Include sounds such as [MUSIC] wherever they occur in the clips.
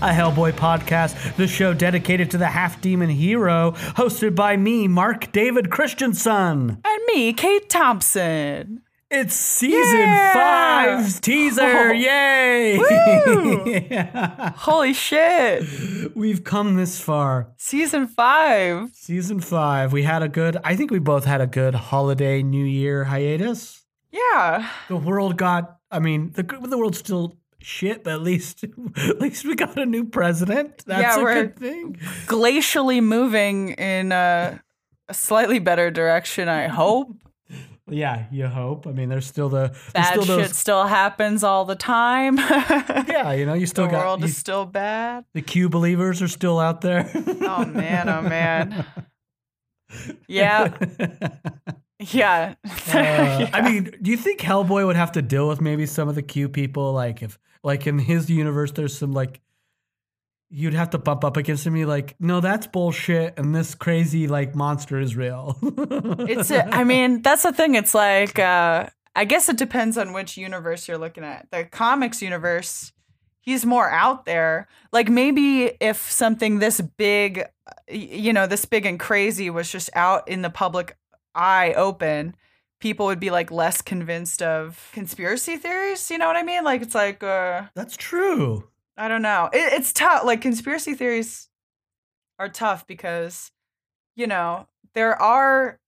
a Hellboy podcast, the show dedicated to the half demon hero, hosted by me, Mark David Christensen. And me, Kate Thompson. It's season Yeah! five's teaser. Oh. Yay! Yeah. [LAUGHS] Holy shit. We've come this far. Season five. Season five. We had a good, I think we both had a good holiday New Year hiatus. Yeah. The world got, I mean, the, the world's still shit, but at least, [LAUGHS] at least we got a new president. That's Yeah, a we're- good thing. Glacially moving in a, a slightly better direction, I hope. Yeah, you hope. I mean, there's still the, Bad still shit still happens all the time. [LAUGHS] yeah, you know, you still the got, the world you- is still bad. the Q believers are still out there. Oh man, oh man. [LAUGHS] Yeah, yeah. Uh, I mean, do you think Hellboy would have to deal with maybe some of the Q people? Like, if, like in his universe, there's some like, you'd have to bump up against be like, no, that's bullshit, and this crazy like monster is real. [LAUGHS] it's a, I mean, that's the thing. It's like uh I guess it depends on which universe you're looking at. The comics universe, he's more out there. Like maybe if something this big, you know, this big and crazy was just out in the public eye open, people would be like less convinced of conspiracy theories, you know what I mean? Like it's like uh that's true. I don't know. It, it's tough. Like conspiracy theories are tough because, you know, there are.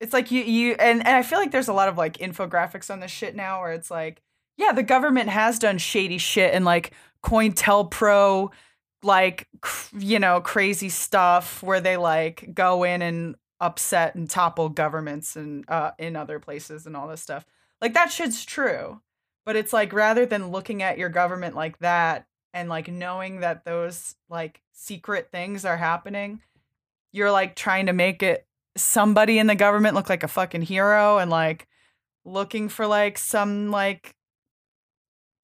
It's like you you and and I feel like there's a lot of like infographics on this shit now where it's like, yeah, the government has done shady shit and like COINTELPRO, like cr- you know crazy stuff where they like go in and upset and topple governments and uh, in other places and all this stuff. Like that shit's true. But it's like rather than looking at your government like that and like knowing that those like secret things are happening, you're like trying to make it somebody in the government look like a fucking hero and like looking for like some like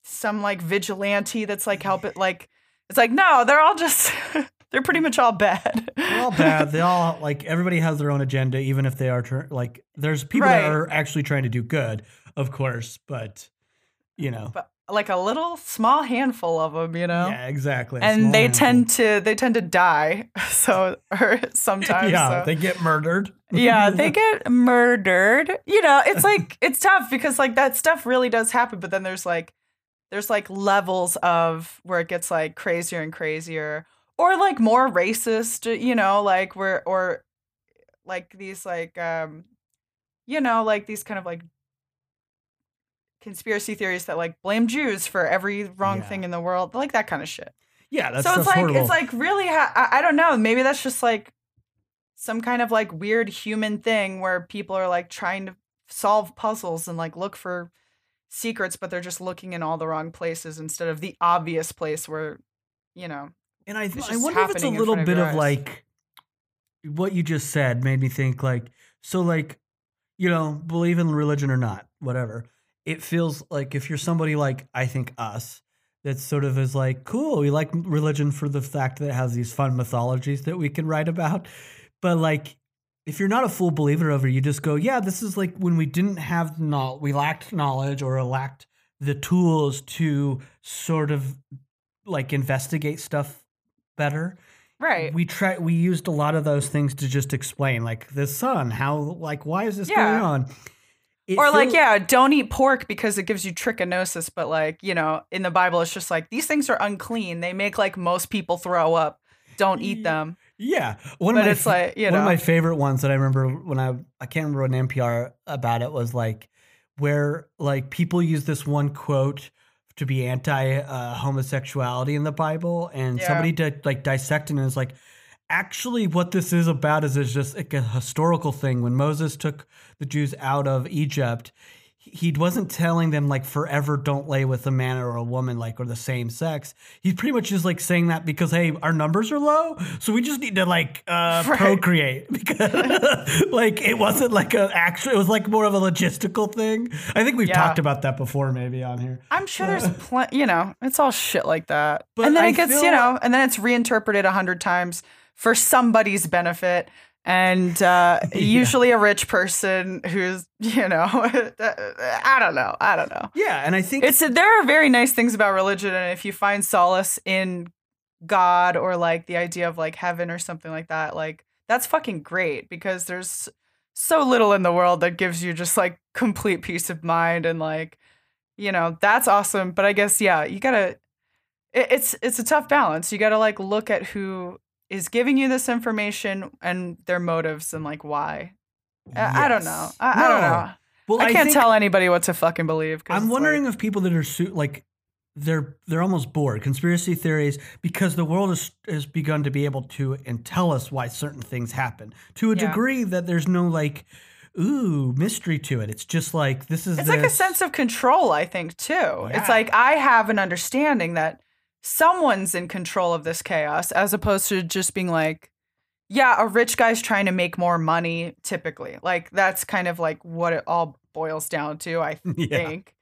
some like vigilante that's like help it like it's like no, they're all just [LAUGHS] they're pretty much all bad. They're all bad. They [LAUGHS] all like everybody has their own agenda, even if they are tr- like. There's people Right. that are actually trying to do good, of course, but you know, but like a little small handful of them, you know. yeah, exactly. and they handful. tend to they tend to die [LAUGHS] so or sometimes yeah, so. they get murdered. yeah [LAUGHS] they get murdered you know it's like it's tough because like that stuff really does happen but then there's like there's like levels of where it gets like crazier and crazier or like more racist you know like where or like these like um you know like these kind of like conspiracy theories that like blame Jews for every wrong Yeah. thing in the world like that kind of shit Yeah, that's so it's like horrible. it's like really ha- I, I don't know maybe that's just like some kind of like weird human thing where people are like trying to solve puzzles and like look for secrets but they're just looking in all the wrong places instead of the obvious place where you know And I, I wonder if it's a little of bit of like what you just said made me think like so like you know believe in religion or not whatever it feels like if you're somebody like I think us that sort of is like cool we like religion for the fact that it has these fun mythologies that we can write about. But like if you're not a full believer of it you just go yeah this is like when we didn't have knowledge we lacked knowledge or lacked the tools to sort of like investigate stuff better. Right. We try we used a lot of those things to just explain like the sun how like why is this Yeah. going on? It or like yeah don't eat pork because it gives you trichinosis but like you know in the bible it's just like these things are unclean. They make like most people throw up. Don't eat them. yeah. One but of my it's like you one know of my favorite ones that i remember when i i can't remember on npr about it was like where like people use this one quote to be anti uh, homosexuality in the bible and Yeah. somebody did like dissect it and is like actually what this is about is it's just like a historical thing when moses took the jews out of egypt he wasn't telling them like forever don't lay with a man or a woman like or the same sex he's pretty much just like saying that because hey our numbers are low so we just need to like uh [LAUGHS] Right. procreate [LAUGHS] because like it wasn't like a actual it was like more of a logistical thing i think we've Yeah. talked about that before maybe on here I'm sure there's [LAUGHS] plenty, you know, it's all shit like that. But and then I it gets, you know, and then it's reinterpreted a hundred times for somebody's benefit. And uh, [LAUGHS] Yeah. usually a rich person who's you know [LAUGHS] I don't know I don't know. Yeah, and I think It's there are very nice things about religion, and if you find solace in God or like the idea of like heaven or something like that, like that's fucking great because there's so little in the world that gives you just like complete peace of mind and like you know that's awesome. But I guess yeah, you gotta. It, it's it's a tough balance. You gotta like look at who is giving you this information and their motives and like why. I, I don't know. Yes. I, I don't know. Well, I can't think- tell anybody what to fucking believe. I'm wondering like- if people that are su- like they're they're almost bored conspiracy theories because the world has has begun to be able to and tell us why certain things happen to a Yeah. degree that there's no like ooh mystery to it. It's just like this is It's like a sense of control, I think, too. Yeah. It's like I have an understanding that someone's in control of this chaos as opposed to just being like, yeah, a rich guy's trying to make more money, typically. Like, that's kind of like what it all boils down to, I [LAUGHS] Yeah. think.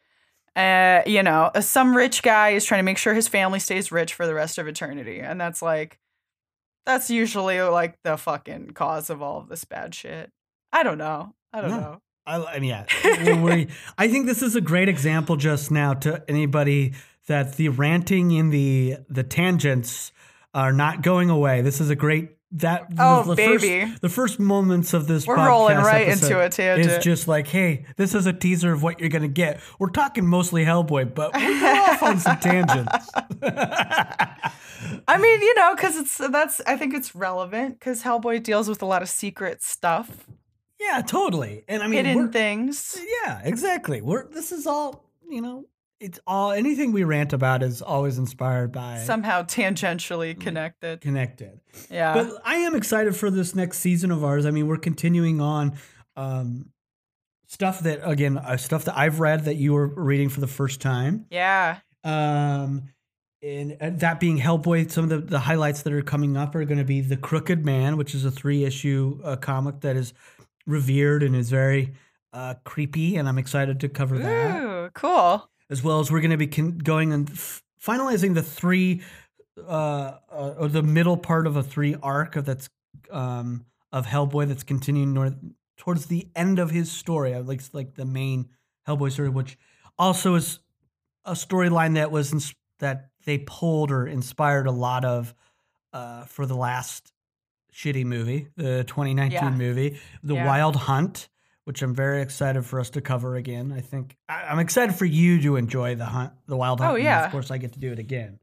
Uh, you know, uh, some rich guy is trying to make sure his family stays rich for the rest of eternity. And that's like, that's usually like the fucking cause of all of this bad shit. I don't know. I don't No. know. I, I mean, yeah. [LAUGHS] I think this is a great example just now to anybody that the ranting in the the tangents are not going away. This is a great that Oh, the baby. First, the first moments of this We're rolling right into a tangent. It's just like, hey, this is a teaser of what you're gonna get. We're talking mostly Hellboy, but we go off on some [LAUGHS] tangents. I mean, you know, because it's that's I think it's relevant because Hellboy deals with a lot of secret stuff, yeah, totally. And I mean, hidden things. Yeah, exactly. We're this is all you know. It's all anything we rant about is always inspired by Somehow tangentially connected. connected. Yeah. But I am excited for this next season of ours. I mean, we're continuing on um, stuff that again, uh, stuff that I've read that you were reading for the first time. yeah. Um, and, and that being Hellboy, some of the, the highlights that are coming up are going to be The Crooked Man, which is a three issue uh, comic that is revered and is very uh, creepy, and I'm excited to cover that Ooh, cool. As well as we're going to be con- going and f- finalizing the three uh, uh or the middle part of a three arc of that's um of Hellboy that's continuing north towards the end of his story. I like like the main Hellboy story, which also is a storyline that was ins- that they pulled or inspired a lot of uh for the last shitty movie, the 2019 Yeah. movie, The Yeah. Wild Hunt which I'm very excited for us to cover again. I think I, I'm excited for you to enjoy the hunt, the wild hunt. Oh, yeah. of course I get to do it again.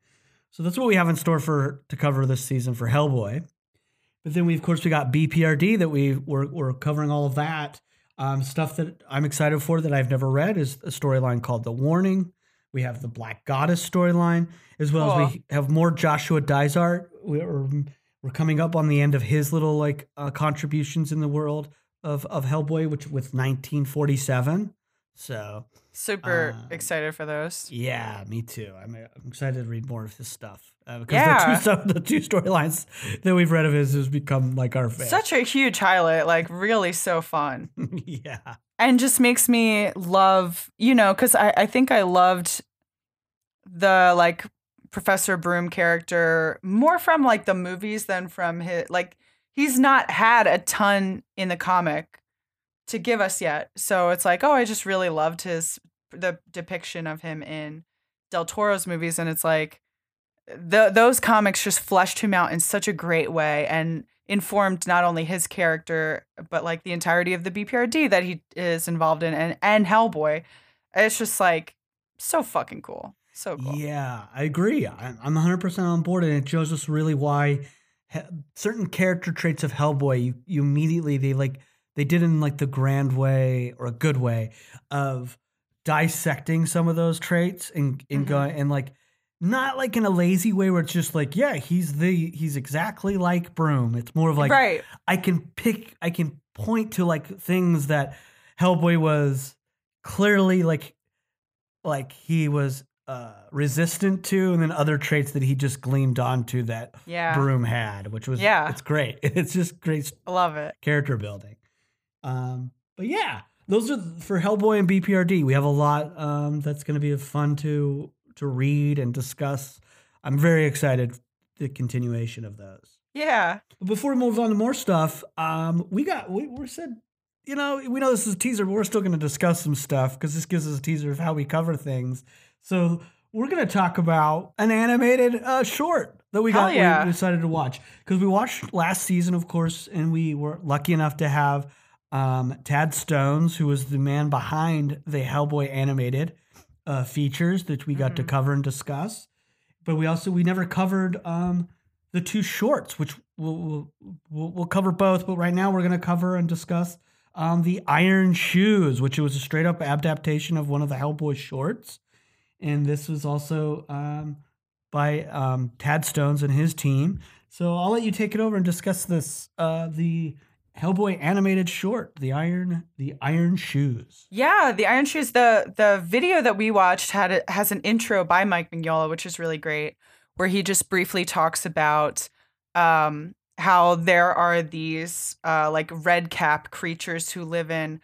So that's what we have in store for to cover this season for Hellboy. But then we of course we got BPRD that we we're, we're covering all of that um, stuff that I'm excited for that I've never read is a storyline called The Warning. We have the Black Goddess storyline as well as we have more Joshua Dysart. We're we're coming up on the end of his little like uh, contributions in the world of of Hellboy, which with 1947. So Super Uh, excited for those. yeah, me too. I'm, I'm excited to read more of his stuff uh, because Yeah. the two [LAUGHS] the two storylines that we've read of his has become like our favorite. Such a huge highlight, like really so fun. [LAUGHS] yeah, and just makes me love you know because I, I think i loved the like professor broom character more from like the movies than from his like he's not had a ton in the comic to give us yet so it's like oh i just really loved his the depiction of him in del toro's movies and it's like the, those comics just fleshed him out in such a great way and informed not only his character but like the entirety of the BPRD that he is involved in and and Hellboy. It's just like so fucking cool. So cool. yeah, I agree. I'm I'm 100 percent on board, and it shows us really why certain character traits of Hellboy you you immediately they like they did in like the grand way or a good way of dissecting some of those traits and and Mhm. going and like not like in a lazy way where it's just like yeah he's the he's exactly like Broom. It's more of like right. I can pick, I can point to like things that Hellboy was clearly like, like he was uh, resistant to, and then other traits that he just gleamed onto that Yeah. Broom had, which was Yeah. it's great. [LAUGHS] It's just great I love it. character building. Um, but yeah, those are for Hellboy and BPRD. We have a lot um, that's going to be fun to to read and discuss. I'm very excited the continuation of those. Yeah. Before we move on to more stuff, um, we got we, we said, you know, we know this is a teaser, but we're still going to discuss some stuff because this gives us a teaser of how we cover things. So we're going to talk about an animated uh, short that we got. yeah. We decided to watch because we watched last season, of course, and we were lucky enough to have um, Tad Stones, who was the man behind the Hellboy animated uh, features that we got to Mhm. cover and discuss. But we also we never covered um, the two shorts, which we'll, we'll we'll we'll cover both. But right now we're going to cover and discuss um, the Iron Shoes, which was a straight up adaptation of one of the Hellboy shorts, and this was also um, by um, Tad Stones and his team. So I'll let you take it over and discuss this uh, the Hellboy animated short, the Iron the Iron Shoes. Yeah, the Iron Shoes. The the video that we watched had has an intro by Mike Mignola, which is really great, where he just briefly talks about um, how there are these uh, like red cap creatures who live in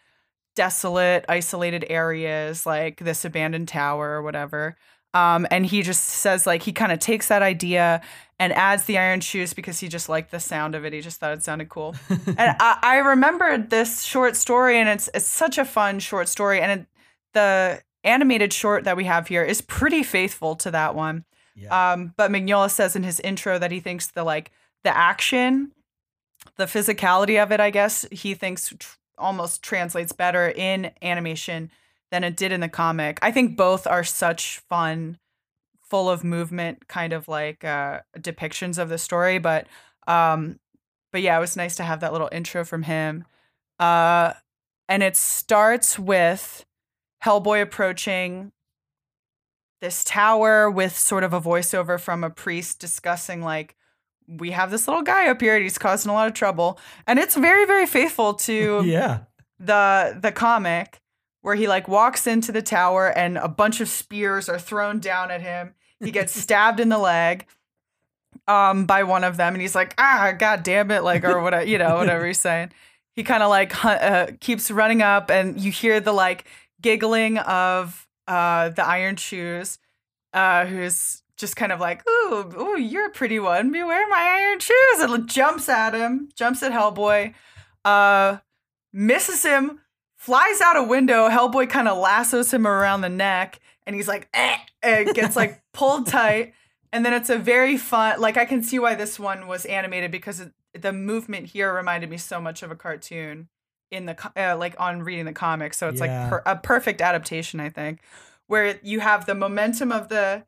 desolate, isolated areas, like this abandoned tower or whatever. Um, and he just says like he kind of takes that idea and adds the iron shoes because he just liked the sound of it. He just thought it sounded cool [LAUGHS] and I, I remembered this short story, and it's it's such a fun short story, and it, the animated short that we have here is pretty faithful to that one. yeah. Um, but Mignola says in his intro that he thinks the like the action, the physicality of it, I guess he thinks tr- almost translates better in animation than it did in the comic. I think both are such fun, full of movement, kind of like uh, depictions of the story. But um, but yeah, it was nice to have that little intro from him. Uh, and it starts with Hellboy approaching this tower with sort of a voiceover from a priest discussing like we have this little guy up here and he's causing a lot of trouble. And it's very very faithful to [LAUGHS] yeah. the the comic where he like walks into the tower and a bunch of spears are thrown down at him. He gets [LAUGHS] stabbed in the leg um by one of them and he's like ah god damn it like or whatever you know whatever he's saying. He kind of like uh, keeps running up and you hear the like giggling of uh the iron shoes uh who's just kind of like ooh ooh you're a pretty one. Beware my iron shoes. And jumps at him jumps at hellboy. Uh misses him flies out a window. Hellboy kind of lassos him around the neck and he's like eh, and gets like [LAUGHS] pulled tight. And then it's a very fun like i can see why this one was animated because it, the movement here reminded me so much of a cartoon in the uh, like on reading the comics. So it's Yeah. like per- a perfect adaptation i think where you have the momentum of the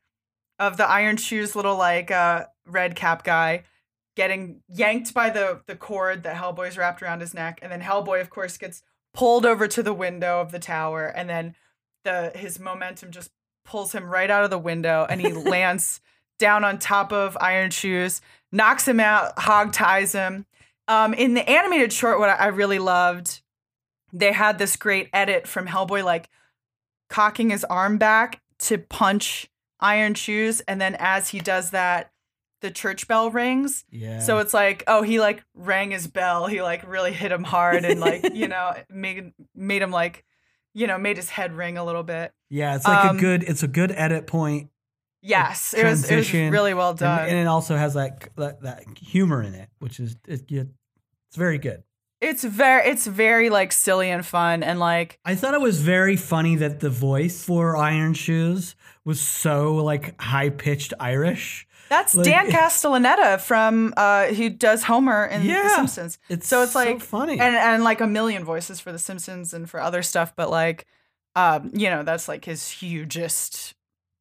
of the iron shoes little like uh red cap guy getting yanked by the the cord that hellboy's wrapped around his neck and then hellboy of course gets pulled over to the window of the tower and then the his momentum just pulls him right out of the window and he [LAUGHS] lands down on top of iron shoes knocks him out hog ties him. Um, in the animated short what i I really loved they had this great edit from hellboy like cocking his arm back to punch iron shoes and then as he does that the church bell rings Yeah. so it's like, oh, he like rang his bell. He like really hit him hard and like, you [LAUGHS] know, made made him like, you know, made his head ring a little bit. yeah, it's like um, a good it's a good edit point Yes, it was it was really well done. and it also has that, that that humor in it, which is it, it's very good. It's very it's very like silly and fun and like I thought it was very funny that the voice for Iron Shoes was so like high pitched Irish. that's Like- Dan Castellaneta from uh who does Homer in Yeah. The Simpsons. It's So it's like- funny. And and like a million voices for The Simpsons and for other stuff, but like um, you know, that's like his hugest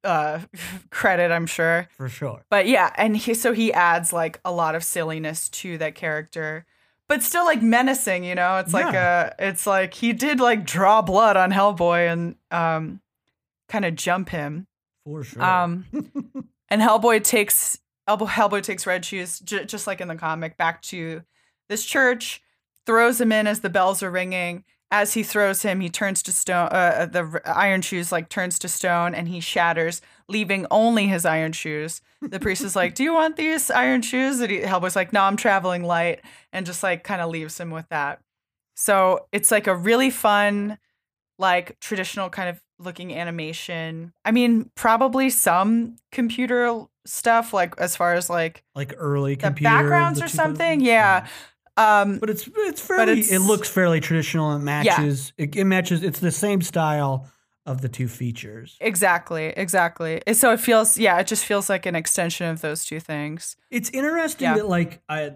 uh [LAUGHS] credit, I'm sure. for sure. But yeah, and he so he adds like a lot of silliness to that character, but still like menacing. You know, it's like Yeah. a, it's like he did like draw blood on Hellboy and um, kind of jump him. For sure. Um, [LAUGHS] and Hellboy takes Hellboy, Hellboy takes Red Shoes j- just like in the comic back to this church, throws him in as the bells are ringing. As he throws him, he turns to stone. Uh, the iron shoes like turns to stone, and he shatters, leaving only his iron shoes. The priest is like, "Do you want these iron shoes?" And he, Hellboy's like, "No, I'm traveling light," and just like kind of leaves him with that. So it's like a really fun, like traditional kind of looking animation. I mean, probably some computer stuff, like as far as like like early the computer, backgrounds the or 2000s? something. Yeah. Um, But it's it's fairly it it's- looks fairly traditional. It matches it, it matches it's the same style of the two features. exactly, exactly. So it feels, yeah, it just feels like an extension of those two things. It's interesting Yeah. that like I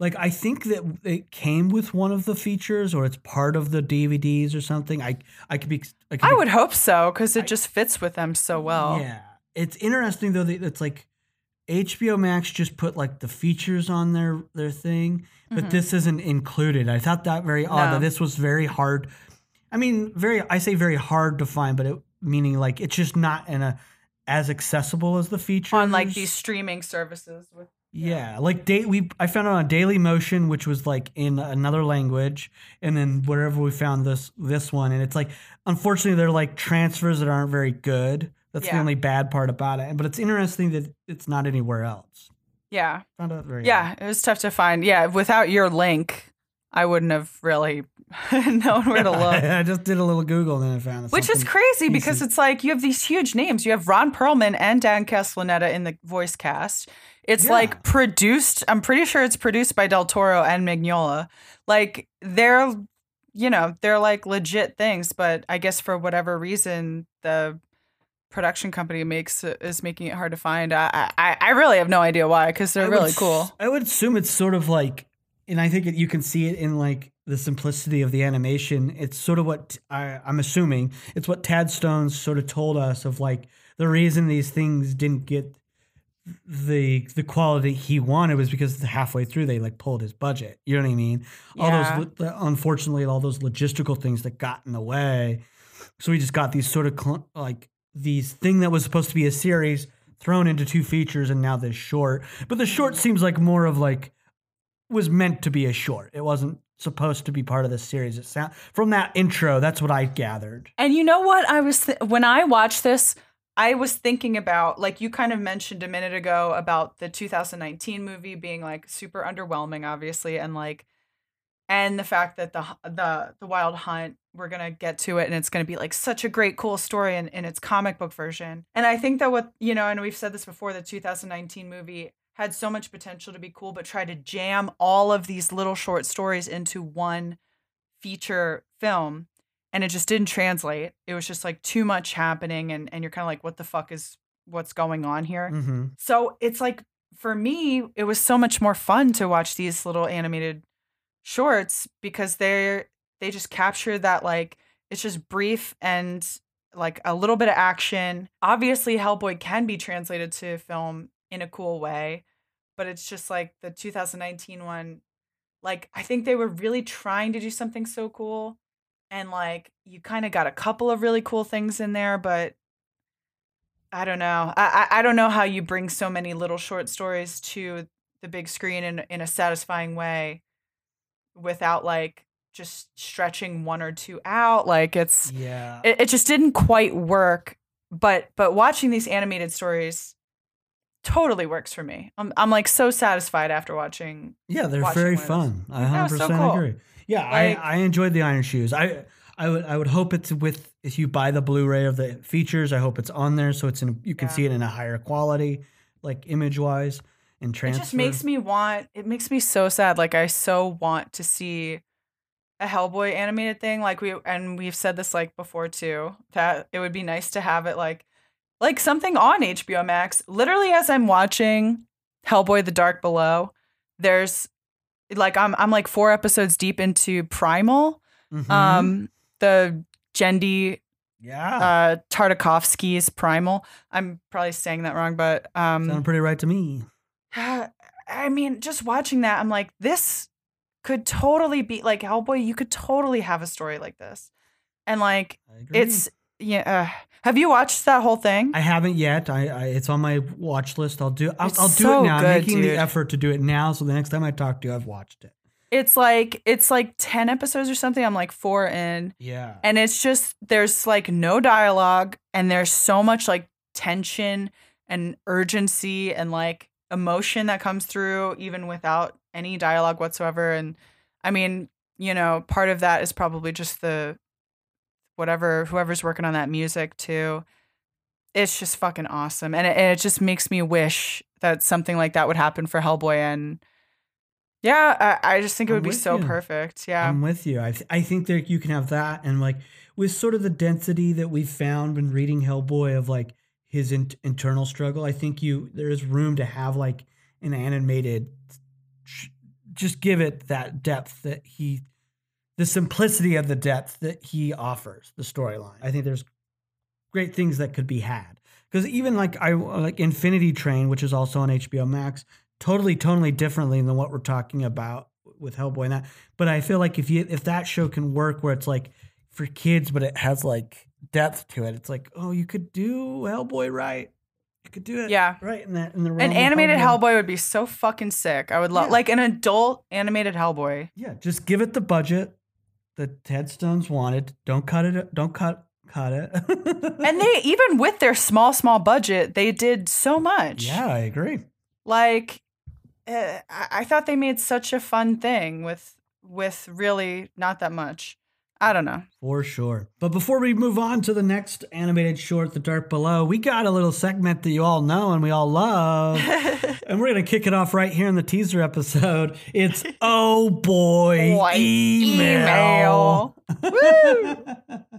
like I think that it came with one of the features or it's part of the DVDs or something. I I could be I, could I be- would hope so because it I- just fits with them so well. Yeah. It's interesting though that it's like HBO Max just put like the features on their their thing, but Mhm. this isn't included. I thought that very odd No. that this was very hard. I mean, very I say very hard to find, but it meaning like it's just not in a as accessible as the features On like these streaming services with Yeah, like da- we I found it on Daily Motion, which was like in another language, and then wherever we found this this one, and it's like unfortunately they're like transfers that aren't very good. That's the only bad part about it. But it's interesting that it's not anywhere else. yeah. Found out very Yeah, it was tough to find. Yeah, without your link, I wouldn't have really [LAUGHS] known where to [LAUGHS] look. I just did a little Google and then I found it. Which is crazy because it's like you have these huge names. You have Ron Perlman and Dan Castellaneta in the voice cast. It's Yeah. like produced. I'm pretty sure it's produced by Del Toro and Mignola. Like they're, you know, they're like legit things. But I guess for whatever reason, the production company makes is making it hard to find. I I, I really have no idea why because they're I really s- cool. I would assume it's sort of like, and I think it, you can see it in like the simplicity of the animation. It's sort of what I, I'm assuming it's what Tad Stones sort of told us of like the reason these things didn't get the the quality he wanted was because halfway through they like pulled his budget. You know what I mean? All those unfortunately all those logistical things that got in the way. So we just got these sort of cl- like these thing that was supposed to be a series thrown into two features and now this short. But the short seems like more of like was meant to be a short. It wasn't supposed to be part of the series. It sound from that intro, that's what I gathered. And you know what? I was th- when I watched this, I was thinking about like you kind of mentioned a minute ago about the 2019 movie being like super underwhelming, obviously, and like and the fact that the the the Wild Hunt we're gonna get to it and it's gonna be like such a great cool story in, in its comic book version. And I think that what you know, and we've said this before, the 2019 movie had so much potential to be cool, but tried to jam all of these little short stories into one feature film and it just didn't translate. It was just like too much happening and and you're kind of like what the fuck is what's going on here? Mm-hmm. So it's like for me it was so much more fun to watch these little animated shorts because they're they just capture that like it's just brief and like a little bit of action. Obviously Hellboy can be translated to film in a cool way, but it's just like the 2019 one like I think they were really trying to do something so cool and like you kind of got a couple of really cool things in there but I don't know. I, I don't know how you bring so many little short stories to the big screen in in a satisfying way without like just stretching one or two out. Like it's Yeah. it, it just didn't quite work. But but watching these animated stories totally works for me. I'm I'm like so satisfied after watching. Yeah, they're watching very fun. I hundred was so cool. agree. Yeah, Like- I, I enjoyed the Iron Shoes. I I would I would hope it's with if you buy the Blu-ray of the features. I hope it's on there so it's in you can Yeah. see it in a higher quality, like image wise and transfer. It just makes me want. It makes me so sad. Like I so want to see a Hellboy animated thing. Like we and we've said this like before too. That it would be nice to have it like like something on HBO Max. Literally, as I'm watching Hellboy: The Dark Below, there's like I'm I'm like four episodes deep into Primal. Mhm. Um, the Genndy yeah, uh Tartakovsky's Primal. I'm probably saying that wrong, but um sounded pretty right to me. I mean, just watching that, I'm like, this could totally be like Hellboy. You could totally have a story like this, and like it's yeah. Uh, have you watched that whole thing? I haven't yet. I, I it's on my watch list. I'll do. I'll, I'll do so it now. good, I'm making dude. the effort to do it now. So the next time I talk to you, I've watched it. it's like it's like ten episodes or something. I'm like four in, Yeah. and it's just there's like no dialogue, and there's so much like tension and urgency and like emotion that comes through even without any dialogue whatsoever. And I mean, you know, part of that is probably just the whatever whoever's working on that music too. it's just fucking awesome, and it, and it just makes me wish that something like that would happen for Hellboy. And yeah, I, I just think it would be so you. perfect. Yeah, I'm with you. I th- I think that you can have that, and like with sort of the density that we've found when reading Hellboy of like his in- internal struggle. I think you there is room to have like an animated, just give it that depth that he, the simplicity of the depth that he offers the storyline. I think there's great things that could be had because even like I like Infinity Train, which is also on HBO Max, totally totally differently than what we're talking about with Hellboy and that. But I feel like if you if that show can work where it's like for kids, but it has like depth to it, it's like oh you could do Hellboy right, you could do it Yeah. right in that in the an animated Hellboy would be so fucking sick. I would love Yeah. like an adult animated Hellboy. Yeah, just give it the budget that Ted Stones wanted. Don't cut it. Don't cut cut it. And they [LAUGHS] even with their small small budget, they did so much. yeah, I agree. like uh, I-, I thought they made such a fun thing with with really not that much i don't know For sure. But before we move on to the next animated short, The Dark Below, we got a little segment that you all know and we all love. [LAUGHS] and we're going to kick it off right here in the teaser episode. It's Oh Boy [LAUGHS] Email. email.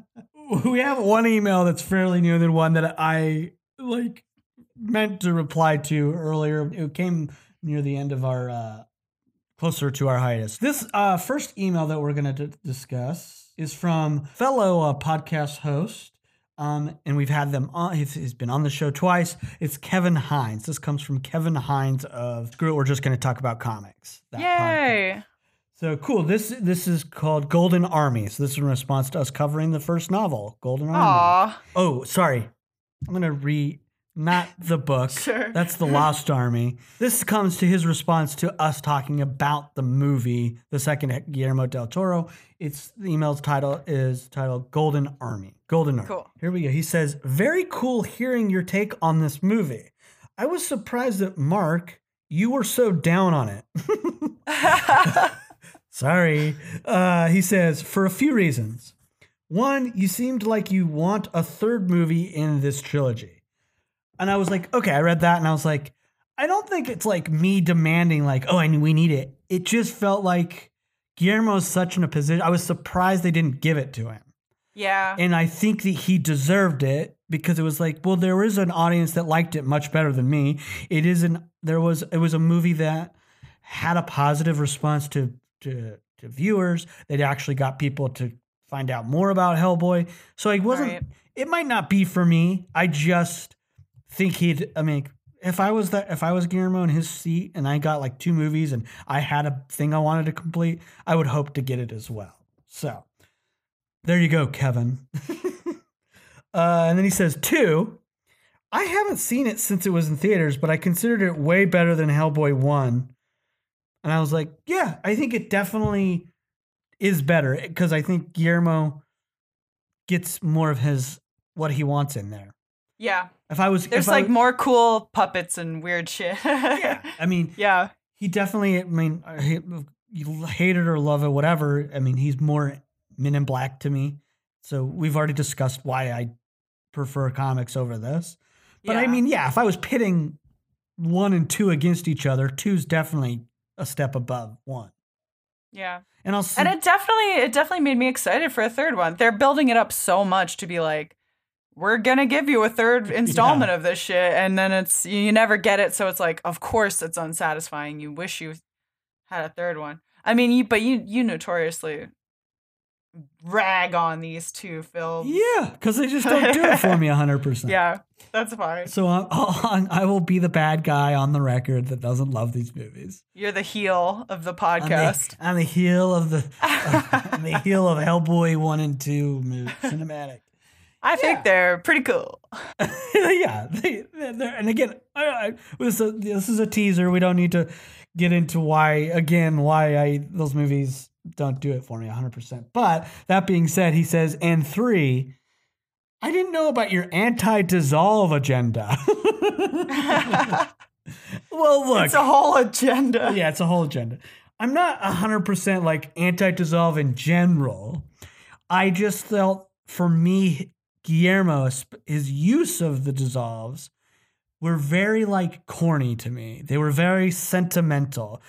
[LAUGHS] we have one email that's fairly new than one that I like meant to reply to earlier. It came near the end of our uh, closer to our hiatus. This uh, first email that we're going to discuss is from fellow uh, podcast host. Um, and we've had them on. He's, he's been on the show twice. It's Kevin Hines. This comes from Kevin Hines of Screw It. We're just going to talk about comics. that podcast. yay So cool. This this is called Golden Army. So this is in response to us covering the first novel, Golden Army. Aw. Oh, sorry. I'm gonna read not the book. [LAUGHS] Sure. That's the Lost Army. This comes to his response to us talking about the movie, the second Guillermo del Toro. It's the email's title is titled Golden Army. Golden Army. Cool. Here we go. He says, "Very cool hearing your take on this movie. I was surprised that Mark, you were so down on it." [LAUGHS] [LAUGHS] Sorry. Uh, he says, for a few reasons. One, you seemed like you want a third movie in this trilogy. And I was like, okay, I read that and I was like, I don't think it's like me demanding, like, oh, and we need it. It just felt like Guillermo's such in a position. I was surprised they didn't give it to him. yeah And I think that he deserved it because it was like, well, there is an audience that liked it much better than me. It isn't, there was, it was a movie that had a positive response to, to, to viewers. That actually got people to find out more about Hellboy. So it wasn't, Right. it might not be for me. I just think he'd, I mean, if I was that, if I was Guillermo in his seat and I got like two movies and I had a thing I wanted to complete, I would hope to get it as well. So there you go, Kevin. [LAUGHS] uh, and then he says, two, I haven't seen it since it was in theaters, but I considered it way better than Hellboy 1. And I was like, yeah, I think it definitely is better because I think Guillermo gets more of his what he wants in there. yeah If I was, there's I like more cool puppets and weird shit yeah, I mean, [LAUGHS] yeah he definitely. I mean, uh, I hate- you hate it or love it, whatever. I mean, he's more Men in Black to me. So we've already discussed why I prefer comics over this. But I mean, yeah, if I was pitting one and two against each other, two's definitely a step above one. yeah And I'll see. and it definitely it definitely made me excited for a third one they're building it up so much to be like we're gonna give you a third [LAUGHS] installment of this shit and then it's you never get it so it's like of course it's unsatisfying you wish you had a third one i mean you but you you notoriously rag on these two films yeah, because they just don't do it for me [LAUGHS] 100%. yeah that's fine So uh, I'll, I'll, I will be the bad guy on the record that doesn't love these movies. you're the heel of the On the- podcast On the, heel of the [LAUGHS] on the heel of Hellboy one and two movie, cinematic. I think Yeah. they're pretty cool [LAUGHS] yeah, they, they're, and again, I, I, this, is a, this is a teaser. We don't need to get into why again why I those movies don't do it for me 100. percent But that being said, he says, and three, I didn't know about your anti-dissolve agenda. [LAUGHS] [LAUGHS] well, look, it's a whole agenda yeah, it's a whole agenda. I'm not 100% like anti dissolve in general. I just felt for me Guillermo, his use of the dissolves were very like corny to me. They were very sentimental.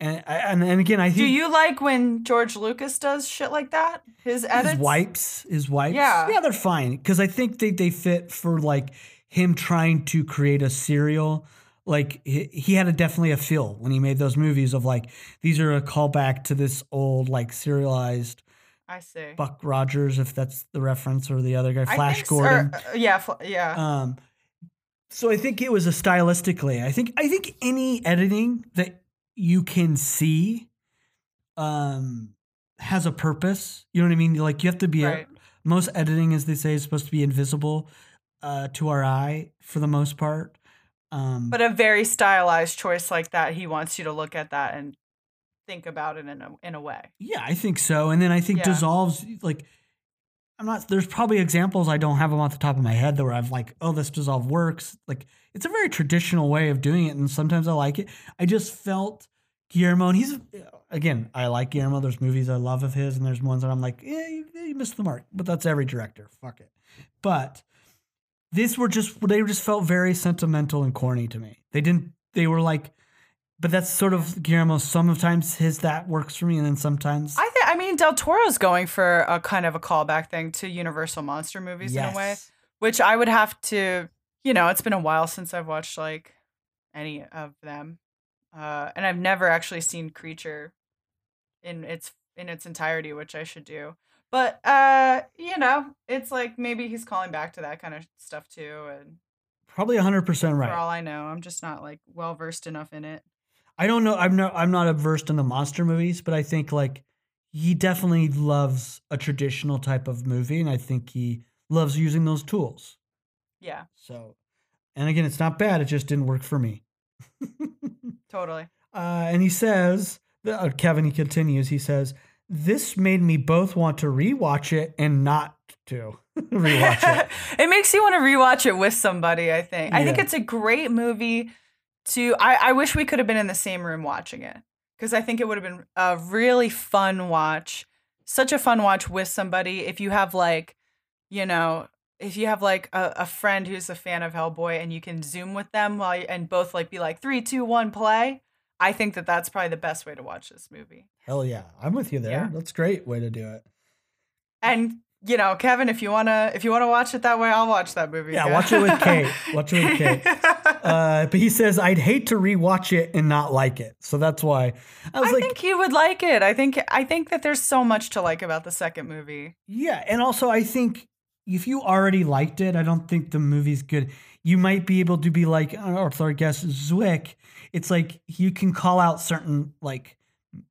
And, and and again, I think. Do you like when George Lucas does shit like that? His edits, his wipes, his wipes. Yeah, yeah, they're fine because I think they they fit for like him trying to create a serial. Like he, he had a definitely a feel when he made those movies of like these are a callback to this old like serialized. I see Buck Rogers, if that's the reference, or the other guy, Flash Gordon. So, uh, yeah, yeah. Um, so I think it was a stylistically. I think I think any editing that you can see um has a purpose. You know what I mean? Like you have to be right. a, most editing, as they say, is supposed to be invisible uh, to our eye for the most part. Um, but a very stylized choice like that, he wants you to look at that and think about it in a in a way. Yeah, I think so. And then I think yeah. dissolves like I'm not. There's probably examples I don't have them off the top of my head that where I've like, oh, this dissolve works. Like it's a very traditional way of doing it, and sometimes I like it. I just felt Guillermo, and he's again, I like Guillermo. There's movies I love of his, and there's ones that I'm like, yeah, you, you missed the mark. But that's every director. Fuck it. But these were just they just felt very sentimental and corny to me. They didn't. They were like but that's sort of Guillermo. Sometimes his that works for me, and then sometimes I think I mean Del Toro's going for a kind of a callback thing to Universal monster movies yes. in a way, which I would have to. You know, it's been a while since I've watched like any of them, uh, and I've never actually seen Creature in its in its entirety, which I should do. But uh, you know, it's like maybe he's calling back to that kind of stuff too, and probably hundred percent right. For all I know, I'm just not like well versed enough in it. I don't know. I'm not. I'm not versed in the monster movies, but I think like he definitely loves a traditional type of movie, and I think he loves using those tools. Yeah. So, and again, it's not bad. It just didn't work for me. [LAUGHS] totally. Uh, and he says, uh, Kevin. He continues. He says, "This made me both want to rewatch it and not to [LAUGHS] rewatch it. [LAUGHS] it makes you want to rewatch it with somebody. I think. Yeah. I think it's a great movie." To I, I wish we could have been in the same room watching it because I think it would have been a really fun watch. Such a fun watch with somebody. If you have like, you know, if you have like a, a friend who's a fan of Hellboy and you can zoom with them while you, and both like be like three, two, one, play. I think that that's probably the best way to watch this movie. Hell yeah, I'm with you there. Yeah. That's great way to do it. And you know, Kevin, if you wanna if you wanna watch it that way, I'll watch that movie. Yeah, watch it with Kate. [LAUGHS] Watch it with Kate. Uh, but he says I'd hate to rewatch it and not like it, so that's why I was I like, think he would like it. I think I think that there's so much to like about the second movie. Yeah, and also I think if you already liked it, I don't think the movie's good. You might be able to be like, or I guess Zwick. It's like you can call out certain like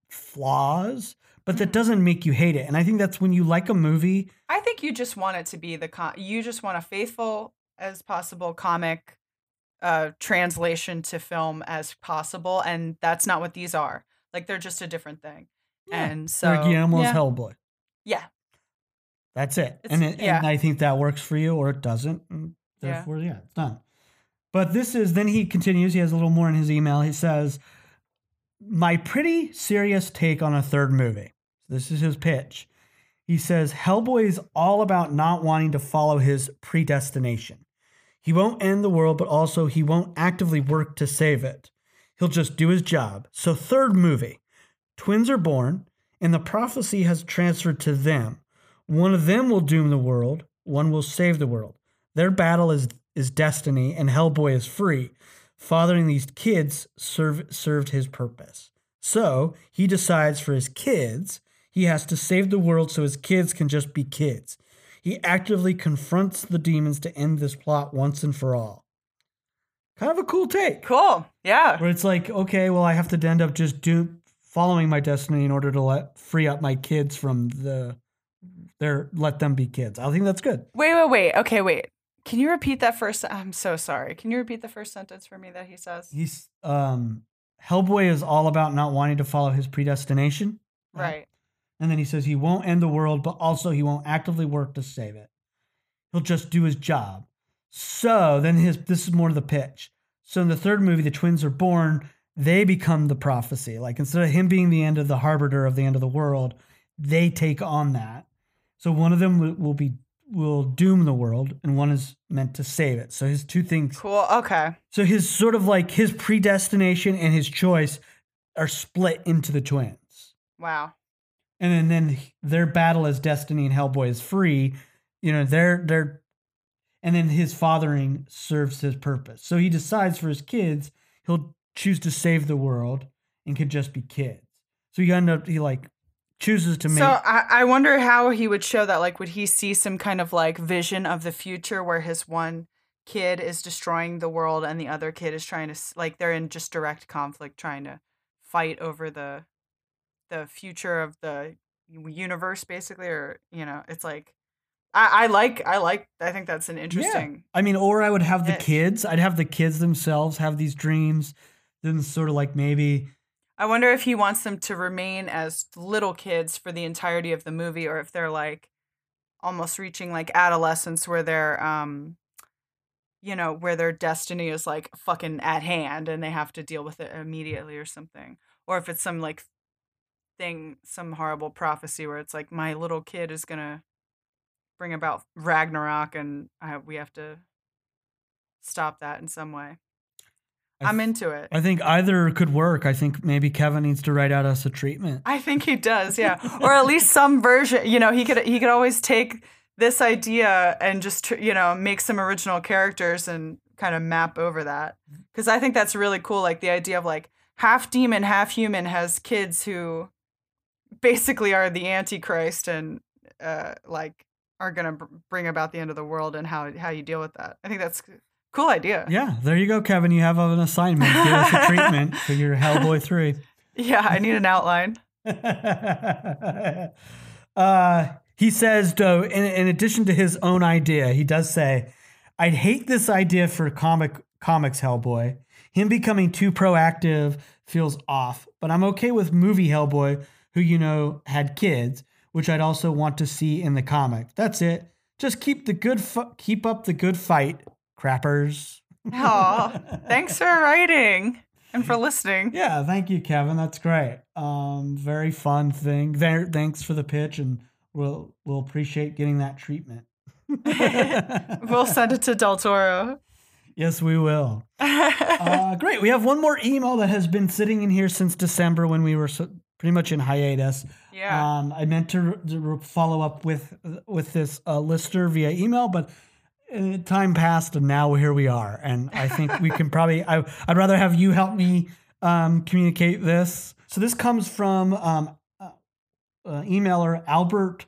flaws but that doesn't make you hate it. And I think that's when you like a movie. I think you just want it to be the con- you just want a faithful as possible comic uh, translation to film as possible, and that's not what these are. Like they're just a different thing. Yeah. And so they're Guillermo's yeah. Hellboy. Yeah. That's it. and it, yeah. and I think that works for you or it doesn't. therefore, yeah. yeah, it's done. But this is then he continues, he has a little more in his email. He says, My pretty serious take on a third movie. This is his pitch. He says Hellboy is all about not wanting to follow his predestination. He won't end the world, but also he won't actively work to save it. He'll just do his job. So, third movie twins are born, and the prophecy has transferred to them. One of them will doom the world, one will save the world. Their battle is, is destiny, and Hellboy is free. Fathering these kids serve, served his purpose. So he decides for his kids he has to save the world so his kids can just be kids. He actively confronts the demons to end this plot once and for all. Kind of a cool take. Cool. Yeah. Where it's like, okay, well, I have to end up just do following my destiny in order to let free up my kids from the their let them be kids. I think that's good. Wait, wait, wait. Okay, wait. Can you repeat that first? I'm so sorry. Can you repeat the first sentence for me that he says? He's um Hellboy is all about not wanting to follow his predestination. Right. And then he says he won't end the world, but also he won't actively work to save it. He'll just do his job. So then his this is more of the pitch. So in the third movie, the twins are born, they become the prophecy. Like instead of him being the end of the harbinger of the end of the world, they take on that. So one of them will be will doom the world, and one is meant to save it. So his two things. Cool. Okay. So his sort of like his predestination and his choice are split into the twins. Wow. And then then their battle as Destiny and Hellboy is free. You know, they're they're and then his fathering serves his purpose. So he decides for his kids, he'll choose to save the world and could just be kids. So he end up he like chooses to make So I, I wonder how he would show that. Like, would he see some kind of like vision of the future where his one kid is destroying the world and the other kid is trying to like they're in just direct conflict, trying to fight over the the future of the universe, basically, or you know, it's like I, I like I like I think that's an interesting. I mean, or I would have the Yeah. kids. I'd have the kids themselves have these dreams. Then sort of like maybe I wonder if he wants them to remain as little kids for the entirety of the movie, or if they're like almost reaching like adolescence where they're um you know, where their destiny is like fucking at hand and they have to deal with it immediately or something. Or if it's some like thing, some horrible prophecy where it's like my little kid is gonna bring about Ragnarok and I, we have to stop that in some way. I I'm th- into it. I think either could work. I think maybe Kevin needs to write out us a treatment. I think he does, yeah. [LAUGHS] or at least some version. You know, he could he could always take this idea and just you know make some original characters and kind of map over that. Mm. Because I think that's really cool. Like the idea of like half demon, half human has kids who basically are the antichrist and uh, like are gonna bring about the end of the world and how how you deal with that. I think that's cool idea. Yeah, there you go, Kevin. You have an assignment. Give us a treatment for your [LAUGHS] Hellboy 3. Yeah, I need an outline. [LAUGHS] uh, he says, though, in, in addition to his own idea, he does say, I'd hate this idea for comic comics Hellboy. Him becoming too proactive feels off, but I'm okay with movie Hellboy, who, you know, had kids, which I'd also want to see in the comic. That's it. Just keep the good fu- keep up the good fight, crappers. Aw, thanks for [LAUGHS] writing and for listening. Yeah, thank you, Kevin. That's great. Um, very fun thing. There, thanks for the pitch, and we'll we'll appreciate getting that treatment. [LAUGHS] [LAUGHS] We'll send it to Del Toro. yes, we will. Uh, great. We have one more email that has been sitting in here since December when we were so, pretty much in hiatus. yeah. Um, I meant to, to follow up with with this uh, listener via email, but uh, time passed, and now here we are. And I think we can [LAUGHS] probably. I, I'd rather have you help me um, communicate this. So this comes from um, uh, uh, emailer Albert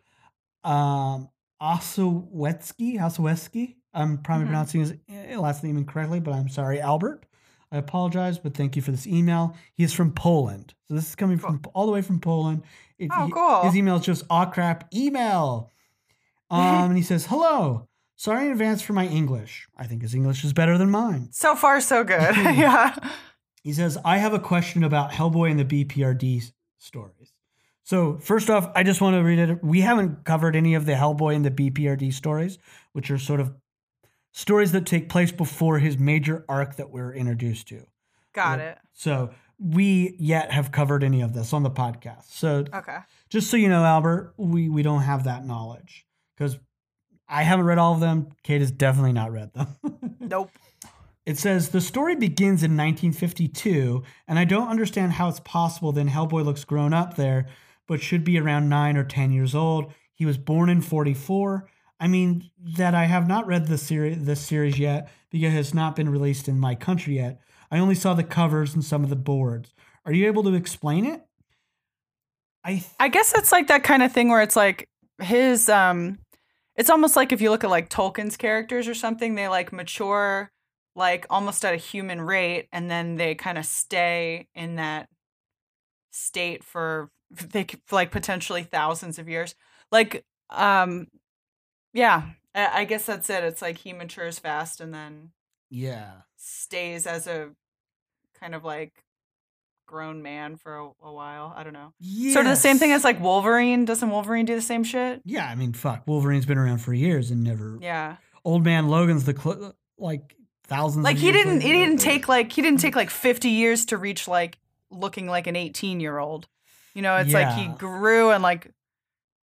um, Osowetsky. Osowetsky. I'm probably Mhm. pronouncing his uh, last name incorrectly, but I'm sorry, Albert. I apologize, but thank you for this email. He is from Poland. So this is coming from all the way from Poland. It- Oh, cool. His email is just aw crap email. [LAUGHS] Um, and he says, Hello. Sorry in advance for my English. I think his English is better than mine. so far, so good. [LAUGHS] [LAUGHS] yeah. He says, I have a question about Hellboy and the BPRD stories. So, first off, I just want to read it. We haven't covered any of the Hellboy and the BPRD stories, which are sort of stories that take place before his major arc that we're introduced to. Got Yeah. it. So, we yet have covered any of this on the podcast. So, Okay. just so you know, Albert, we, we don't have that knowledge because I haven't read all of them. Kate has definitely not read them. [LAUGHS] Nope. It says the story begins in 1952, and I don't understand how it's possible then Hellboy looks grown up there, but should be around nine or 10 years old. He was born in 44. I mean, that I have not read the series, this series yet because it has not been released in my country yet. I only saw the covers and some of the boards. Are you able to explain it? I th- I guess it's like that kind of thing where it's like his um it's almost like if you look at like Tolkien's characters or something, they like mature like almost at a human rate and then they kind of stay in that state for they like potentially thousands of years. Like um yeah, I, I guess that's it. It's like he matures fast and then yeah. stays as a kind of like grown man for a, a while. I don't know. Sort of the same thing as like Wolverine. Doesn't Wolverine do the same shit? Yeah, I mean, fuck. Wolverine's been around for years and never. Yeah. Old man Logan's the cl- uh, like thousands. Like of he years didn't he didn't take like he didn't mm. take like 50 years to reach like looking like an 18 year old. You know, it's like he Yeah. grew and like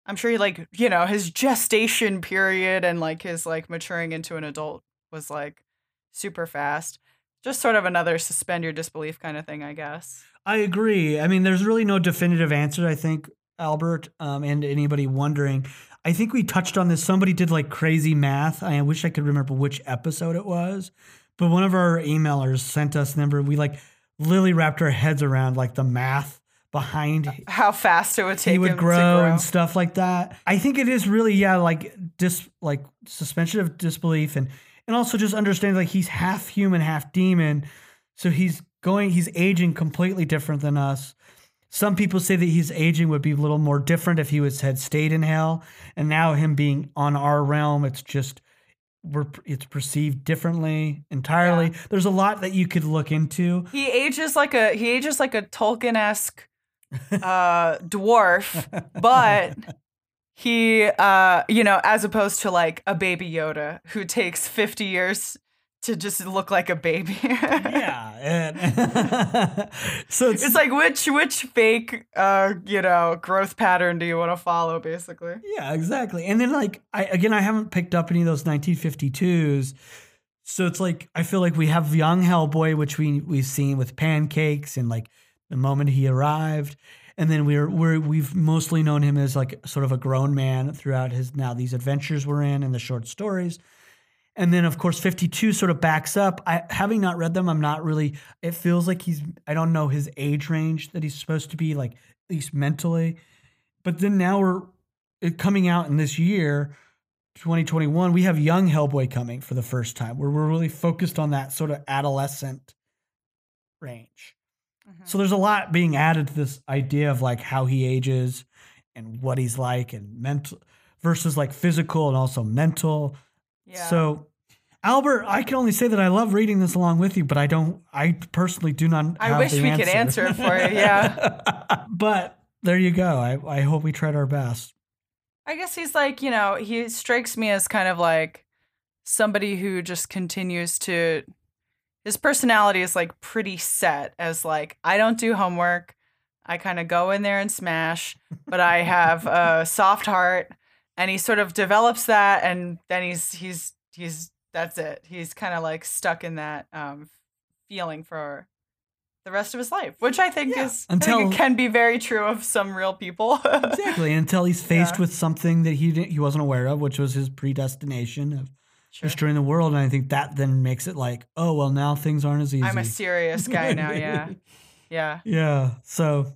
I'm sure he like you know his gestation period and like his like maturing into an adult was like super fast. Just sort of another suspend your disbelief kind of thing, I guess. I agree. I mean, there's really no definitive answer. I think Albert um, and anybody wondering. I think we touched on this. Somebody did like crazy math. I wish I could remember which episode it was, but one of our emailers sent us number. We like literally wrapped our heads around like the math behind how fast it would take he would him grow, to grow and stuff like that. I think it is really yeah like dis like suspension of disbelief and and also just understand like he's half human, half demon, so he's going he's aging completely different than us. Some people say that his aging would be a little more different if he was had stayed in hell, and now him being on our realm, it's just we're it's perceived differently entirely. Yeah. There's a lot that you could look into. He ages like a he ages like a Tolkien esque uh, dwarf, but he uh, you know as opposed to like a baby Yoda who takes fifty years to just look like a baby. yeah, and [LAUGHS] [LAUGHS] so it's, It's like which which fake uh you know growth pattern do you want to follow basically? Yeah, exactly. And then like I again I haven't picked up any of those 1952s. So it's like I feel like we have young Hellboy which we we've seen with pancakes and like the moment he arrived and then we're we're we've mostly known him as like sort of a grown man throughout his now these adventures we're in and the short stories. And then of course 52 sort of backs up. I having not read them, I'm not really it feels like he's I don't know his age range that he's supposed to be like at least mentally. But then now we're coming out in this year 2021 we have young hellboy coming for the first time where we're really focused on that sort of adolescent range so there's a lot being added to this idea of like how he ages and what he's like and mental versus like physical and also mental Yeah. so albert i can only say that i love reading this along with you but i don't i personally do not I wish we could answer it for you, yeah. [LAUGHS] but there you go i, I hope we tried our best I guess he's like, you know, he strikes me as kind of like somebody who just continues to his personality is like pretty set as like I don't do homework. I kind of go in there and smash, but I have a [LAUGHS] soft heart and he sort of develops that and then he's he's he's that's it. He's kind of like stuck in that um feeling for the rest of his life, which I think Yeah, is think until- it can be very true of some real people. [LAUGHS] exactly until he's faced Yeah. with something that he didn't, he wasn't aware of which was his predestination of Sure. destroying the world and i think that then makes it like oh well now things aren't as easy I'm a serious guy now, yeah. [LAUGHS] Yeah. yeah so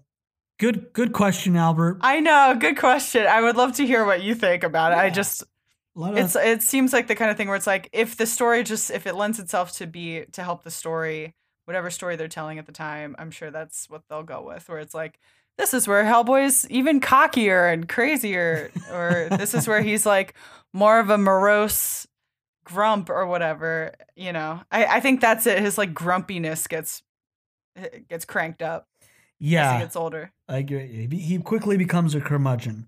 good good question albert I know, good question. I would love to hear what you think about it. I just a lot of, it's it seems like the kind of thing where it's like if the story just if it lends itself to be to help the story, whatever story they're telling at the time, I'm sure that's what they'll go with. Where it's like this is where Hellboy's even cockier and crazier, or this is where he's like more of a morose grump or whatever. You know, I, I think that's it. His like grumpiness gets gets cranked up as he yeah gets older. i agree he he quickly becomes a curmudgeon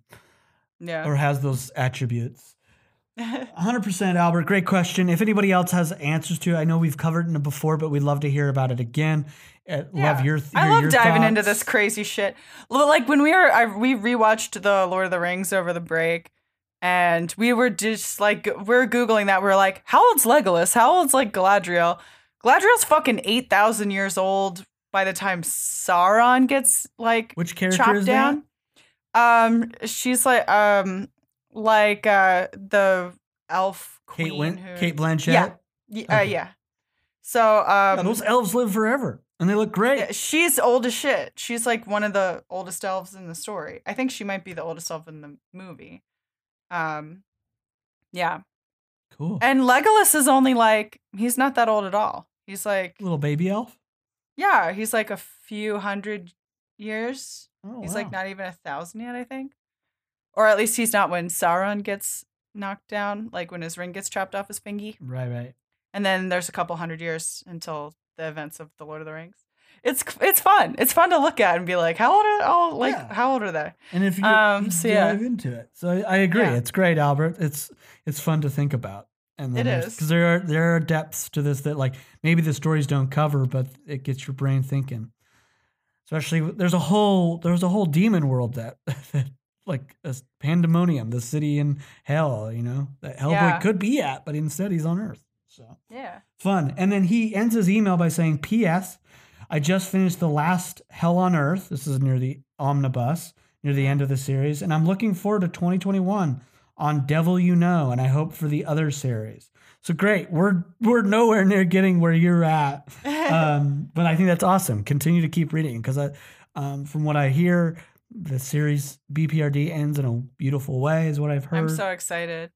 Yeah. or has those attributes [LAUGHS] 100% albert great question if anybody else has answers to it i know we've covered it before but we'd love to hear about it again Uh, love your I love diving into this crazy shit. Like when we were, I, we rewatched the Lord of the Rings over the break, and we were just like, we're googling that. We're like, how old's Legolas? How old's like Galadriel? Galadriel's fucking eight thousand years old by the time Sauron gets like which character chopped is down. Um, she's like, um, like uh the elf that kate, queen. Win- who, kate blanchett Yeah. Y- uh, yeah. So um, Yeah, those elves live forever and they look great she's old as shit. She's like one of the oldest elves in the story. I think she might be the oldest elf in the movie. Um, yeah. cool And Legolas is only like he's not that old at all. He's like little baby elf yeah, he's like a few hundred years. oh, he's wow. like not even a thousand yet, I think. Or at least he's not when Sauron gets knocked down, like when his ring gets chopped off his fingy. right right And then there's a couple hundred years until the events of the Lord of the Rings. It's it's fun. It's fun to look at and be like, how old are oh like Yeah. how old are they? And if you, Um, you so yeah. dive into it, so I, agree. Yeah. It's great, Albert. It's it's fun to think about, and It is. because there are there are depths to this that like maybe the stories don't cover, but it gets your brain thinking. Especially there's a whole there's a whole demon world that, [LAUGHS] that like a pandemonium, the city in hell, you know, that Hellboy Yeah. could be at, but instead he's on Earth. So Yeah. fun. And then he ends his email by saying, P.S. I just finished the last Hell on Earth. This is near the omnibus, near the end of the series, and I'm looking forward to 2021 on Devil You Know, and I hope for the other series. So great. We're we're nowhere near getting where you're at. [LAUGHS] Um, but I think that's awesome. Continue to keep reading because I um, from what I hear, the series BPRD ends in a beautiful way, is what I've heard I'm so excited.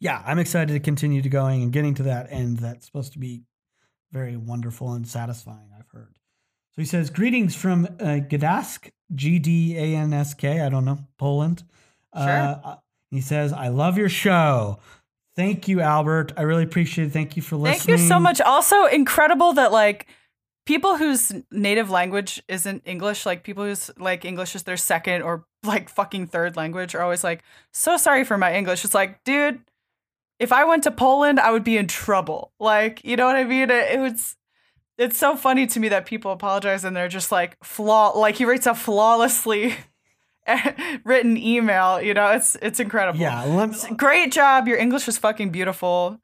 yeah, I'm excited to continue to going and getting to that end. That's supposed to be very wonderful and satisfying. I've heard. So he says, "Greetings from uh, Gdańsk, G D A N S K. I don't know Poland." Sure. Uh, he says, "I love your show. Thank you, Albert. I really appreciate it. Thank you for listening. Thank you so much. Also, incredible that like people whose native language isn't English, like people whose like English is their second or like fucking third language, are always like, "So sorry for my English." It's like, dude, if I went to Poland, I would be in trouble. Like, you know what I mean? It, it was. It's so funny to me that people apologize and they're just like flaw. Like he writes a flawlessly [LAUGHS] written email. You know, it's it's incredible. Yeah, me, Great job. Your English was fucking beautiful.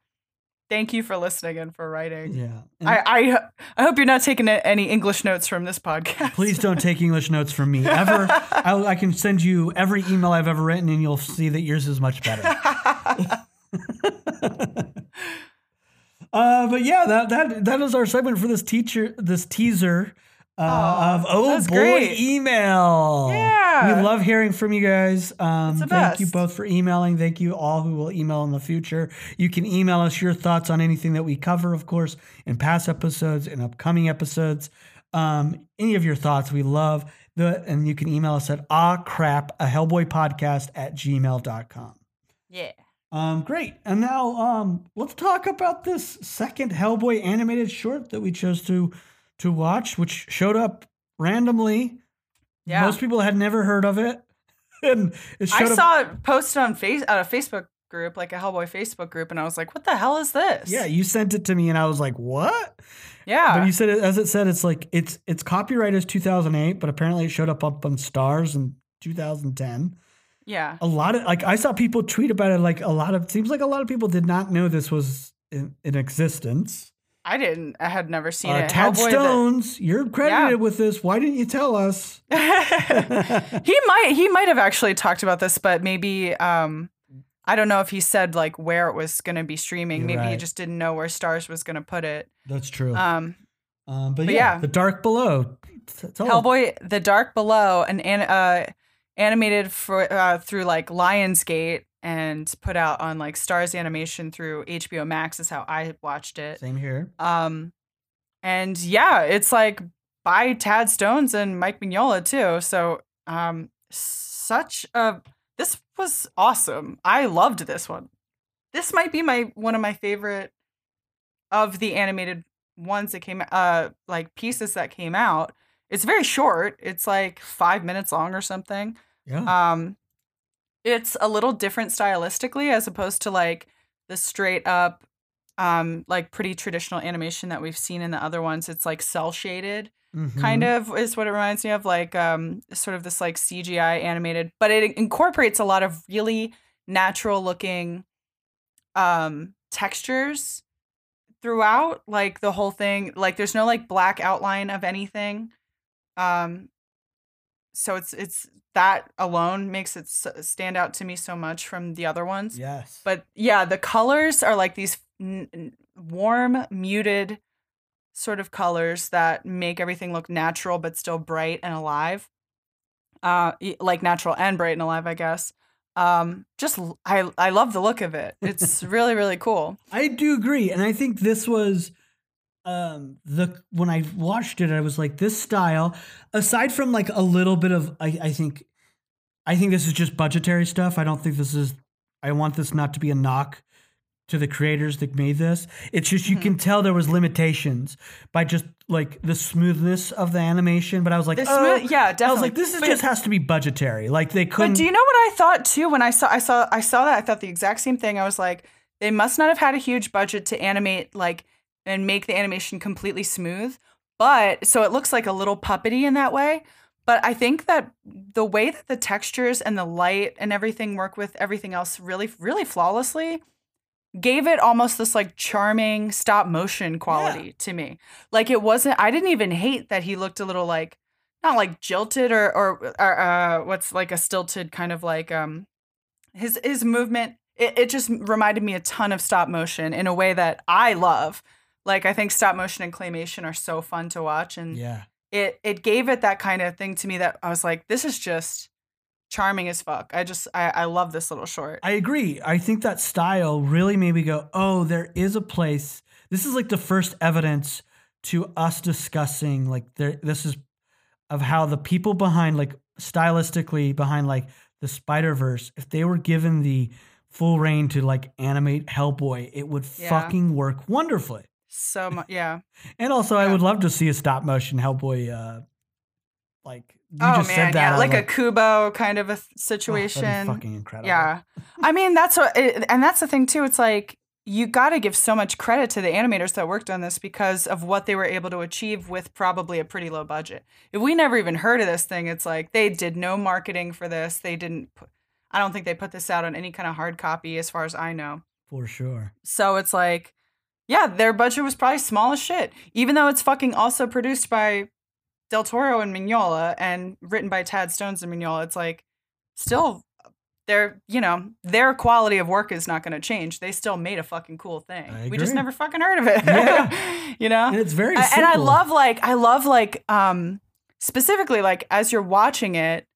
Thank you for listening and for writing. yeah. I, I I hope you're not taking any English notes from this podcast. please don't take English notes from me ever. [LAUGHS] I, I can send you every email I've ever written, and you'll see that yours is much better. [LAUGHS] Uh, but yeah, that that that is our segment for this teacher, this teaser uh, Aw, of oh boy great. email. Yeah. we love hearing from you guys. Um, the thank you both for emailing. Thank you all who will email in the future. You can email us your thoughts on anything that we cover, of course, in past episodes and upcoming episodes. Um, any of your thoughts, we love the, and you can email us at ah crap a hellboy podcast at gmail.com. yeah. Um, great. And now um, let's talk about this second Hellboy animated short that we chose to to watch, which showed up randomly. Yeah. Most people had never heard of it. [LAUGHS] and it I showed up. saw it posted on face on a Facebook group, like a Hellboy Facebook group, and I was like, "What the hell is this?" Yeah, you sent it to me and I was like, "What?" yeah. But you said it as it said it's like it's its copyright is 2008, but apparently it showed up up on Starz in 2010. Yeah. A lot of like I saw people tweet about it like a lot of seems like a lot of people did not know this was in, in existence. I didn't. I had never seen Uh, it. Tad Hellboy, Stones, you're credited Yeah. with this. Why didn't you tell us? [LAUGHS] [LAUGHS] he might he might have actually talked about this, but maybe um I don't know if he said like where it was going to be streaming. You're maybe he just didn't know where Starz was going to put it. That's true. Um um, but, but yeah, yeah. The Dark Below. Tell. Hellboy The Dark Below an, an uh animated for uh, through like Lionsgate and put out on like Starz Animation through HBO Max is how I watched it. Same here. Um, and yeah, it's like by Tad Stones and Mike Mignola too. So, um, such a this was awesome. I loved this one. This might be my one of my favorite of the animated ones that came uh like pieces that came out. It's very short. It's like 5 minutes long or something. Yeah. Um, it's a little different stylistically as opposed to like the straight up, um, like pretty traditional animation that we've seen in the other ones. It's like cel shaded, kind Mhm. of is what it reminds me of, like um, sort of this like CGI animated, but it incorporates a lot of really natural looking, um, textures throughout like the whole thing like there's no like black outline of anything um so it's it's that alone makes it s- stand out to me so much from the other ones. Yes. but yeah the colors are like these n- n- warm muted sort of colors that make everything look natural but still bright and alive. Uh like natural and bright and alive i guess. Um just I love the look of it. It's [LAUGHS] really really cool. I do agree, and I think this was um the when I watched it, I was like, this style, aside from like a little bit of I, I think I think this is just budgetary stuff. I don't think this is I want this not to be a knock to the creators that made this. It's just you Mhm. can tell there was limitations by just like the smoothness of the animation. But I was like, The oh, smooth- yeah, definitely. I was like, this is But- just has to be budgetary. Like they couldn't. But do you know what I thought too when I saw I saw I saw that I thought the exact same thing. I was like, they must not have had a huge budget to animate like and make the animation completely smooth. But so it looks like a little puppety in that way. But I think that the way that the textures and the light and everything work with everything else really, really flawlessly gave it almost this like charming stop motion quality to me. Like it wasn't, I didn't even hate that he looked a little like, not like jilted or, or, or uh, what's like a stilted kind of like, um, his, his movement. It, it just reminded me a ton of stop motion in a way that I love. Like I think stop motion and claymation are so fun to watch. And Yeah. it it gave it that kind of thing to me that I was like, this is just charming as fuck. I just I, I love this little short. I agree. I think that style really made me go, oh, there is a place. This is like the first evidence to us discussing like there. This is of how the people behind like stylistically behind like the Spider Verse, if they were given the full reign to like animate Hellboy, it would Yeah. fucking work wonderfully. So much, yeah. And also, I would love to see a stop motion Hellboy. Uh, like you oh just man, said that, yeah, like a Kubo kind of a "Oh, situation. fucking incredible. yeah, I mean that's what, it, and that's the thing too. It's like you got to give so much credit to the animators that worked on this because of what they were able to achieve with probably a pretty low budget. If we never even heard of this thing, it's like they did no marketing for this. They didn't. Put, I don't think they put this out on any kind of hard copy, as far as I know. for sure. So it's like, yeah, their budget was probably small as shit. Even though it's fucking also produced by Del Toro and Mignola and written by Tad Stones and Mignola, it's like still their you know their quality of work is not going to change. They still made a fucking cool thing. We just never fucking heard of it. Yeah. [LAUGHS] you know. And it's very I- simple. and I love like I love like um specifically like as you're watching it,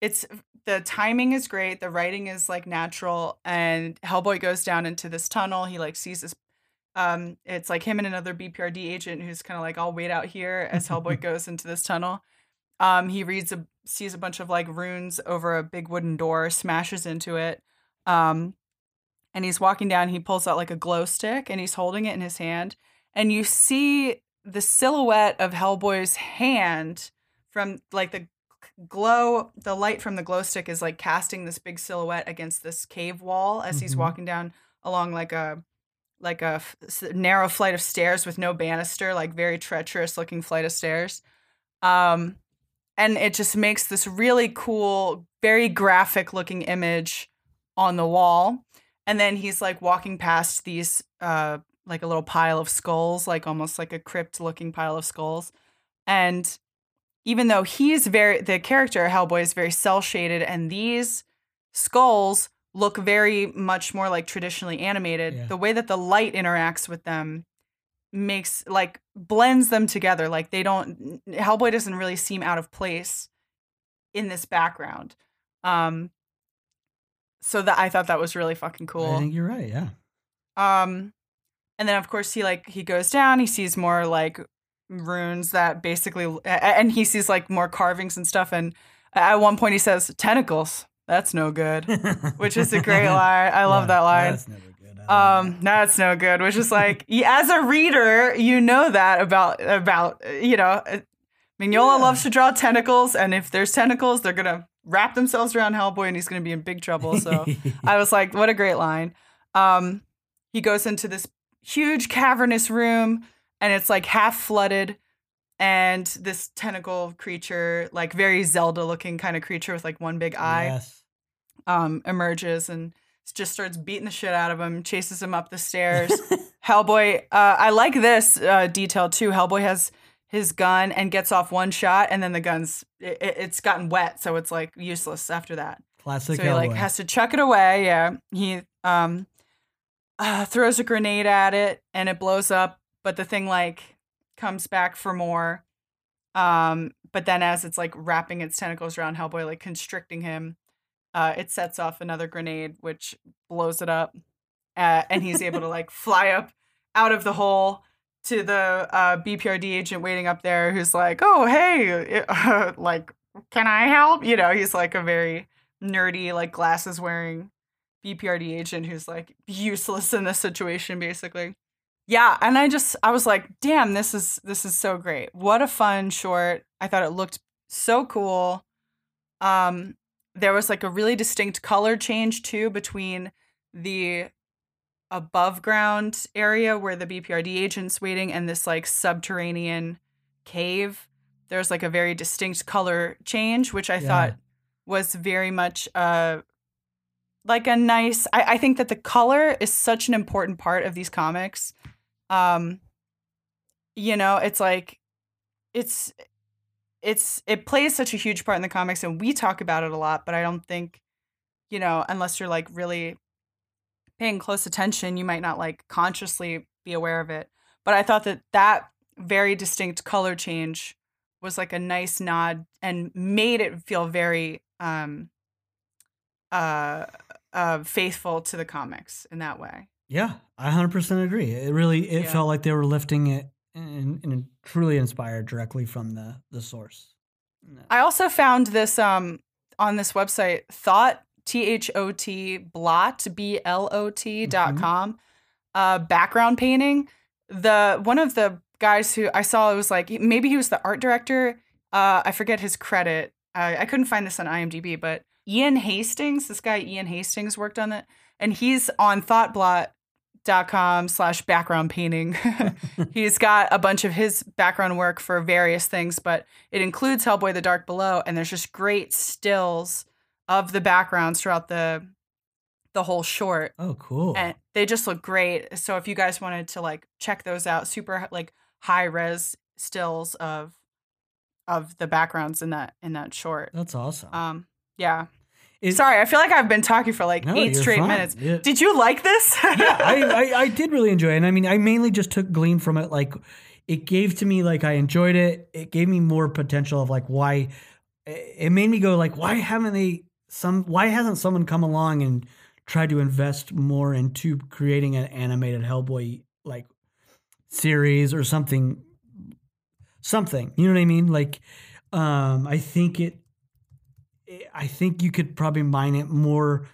it's the timing is great, the writing is like natural, and Hellboy goes down into this tunnel. He like sees this. Um, it's like him and another BPRD agent who's kind of like, I'll wait out here as Hellboy [LAUGHS] goes into this tunnel. Um, he reads a sees a bunch of like runes over a big wooden door, smashes into it. Um, and he's walking down. He pulls out like a glow stick and he's holding it in his hand. And you see the silhouette of Hellboy's hand from like the glow, the light from the glow stick is like casting this big silhouette against this cave wall as he's Mhm. walking down along like a like a f- narrow flight of stairs with no banister, like very treacherous looking flight of stairs. Um, and it just makes this really cool, very graphic looking image on the wall. And then he's like walking past these, uh, like a little pile of skulls, like almost like a crypt looking pile of skulls. And even though he's very, the character Hellboy is very cel shaded, and these skulls look very much more like traditionally animated, Yeah. the way that the light interacts with them makes like blends them together. Like they don't, Hellboy doesn't really seem out of place in this background. Um, so that I thought that was really fucking cool. I think you're right. Yeah. Um, and then of course he like he goes down. He sees more like runes that basically, and he sees like more carvings and stuff. And at one point he says, "Tentacles, that's no good," [LAUGHS] which is a great [LAUGHS] line. I love Yeah, that line. That's never good. Um, that's no good. Which is like, [LAUGHS] as a reader, you know that about about you know, uh, Mignola Yeah. loves to draw tentacles, and if there's tentacles, they're gonna wrap themselves around Hellboy, and he's gonna be in big trouble. So I was like, what a great line. Um, he goes into this huge cavernous room, and it's like half flooded. And this tentacle creature, like very Zelda looking kind of creature with like one big eye Yes. um, emerges and just starts beating the shit out of him, chases him up the stairs. [LAUGHS] Hellboy, uh, I like this uh, detail too. Hellboy has his gun and gets off one shot, and then the gun's it, it- it's gotten wet, so it's like useless after that. Classic. so he like has to chuck it away. Yeah, he um uh, [SIGHS] throws a grenade at it, and it blows up. But the thing like comes back for more. Um, but then as it's like wrapping its tentacles around Hellboy, like constricting him, uh, it sets off another grenade, which blows it up, uh, and he's able to like [LAUGHS] fly up out of the hole to the uh, BPRD agent waiting up there, who's like, "Oh, hey, uh, [LAUGHS] like, can I help?" You know, he's like a very nerdy, like glasses wearing BPRD agent who's like useless in this situation, basically. Yeah, and I just I was like, damn, this is this is so great. What a fun short. I thought it looked so cool. Um there was like a really distinct color change too between the above ground area where the BPRD agent's waiting and this like subterranean cave. there's like a very distinct color change, which I Yeah. thought was very much uh like a nice I, I think that the color is such an important part of these comics. Um you know, it's like it's it's it plays such a huge part in the comics and we talk about it a lot, but I don't think, you know, unless you're like really paying close attention, you might not like consciously be aware of it. But I thought that that very distinct color change was like a nice nod and made it feel very um uh uh faithful to the comics in that way. Yeah, I 100% agree. It really it Yeah. felt like they were lifting it and, and truly inspired directly from the the source. I also found this um on this website thought T H O T blot B L O T dot Mhm. com uh background painting. The one of the guys who I saw it was like maybe he was the art director. Uh I forget his credit. I, I couldn't find this on IMDb, but Ian Hastings, this guy Ian Hastings worked on it, and he's on thoughtblot.com slash background painting. [LAUGHS] he's got a bunch of his background work for various things, but it includes Hellboy the Dark Below, and there's just great stills of the backgrounds throughout the the whole short. Oh, cool. And they just look great. So if you guys wanted to like check those out, super like high res stills of of the backgrounds in that in that short. That's awesome. Um yeah. It- Sorry, I feel like I've been talking for like No, eight you're straight fine. minutes. Yeah. Did you like this? [LAUGHS] yeah, I, I, I did really enjoy it. And I mean, I mainly just took glean from it. Like, it gave to me, like, I enjoyed it. It gave me more potential of, like, why it made me go, like, why haven't they, some, why hasn't someone come along and tried to invest more into creating an animated Hellboy, like, series or something, something, you know what I mean? Like, um, I think it, I think you could probably mine it more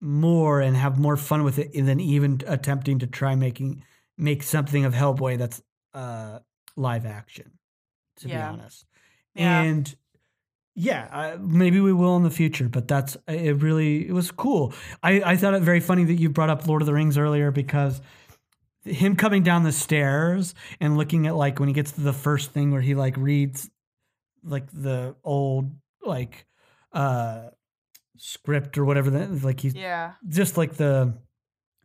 more and have more fun with it than even attempting to try making make something of Hellboy that's uh live action to Yeah. be honest. Yeah. And yeah, uh, maybe we will in the future, but that's it really it was cool. I I thought it very funny that you brought up Lord of the Rings earlier because him coming down the stairs and looking at like when he gets to the first thing where he like reads like the old like uh script or whatever that like he's yeah. just like the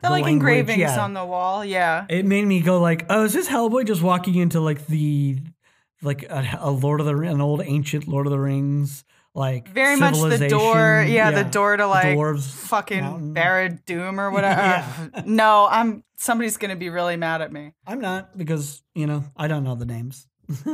The, like language, engravings yeah. on the wall. Yeah. it made me go like oh is this hellboy just walking into like the like a, a lord of the an old ancient lord of the rings like Very much the door. civilization? Yeah, the door to like dwarves fucking mountain. Barad Doom or whatever. Yeah. [LAUGHS] no, I'm somebody's gonna be really mad at me. i'm not because you know i don't know the names [LAUGHS]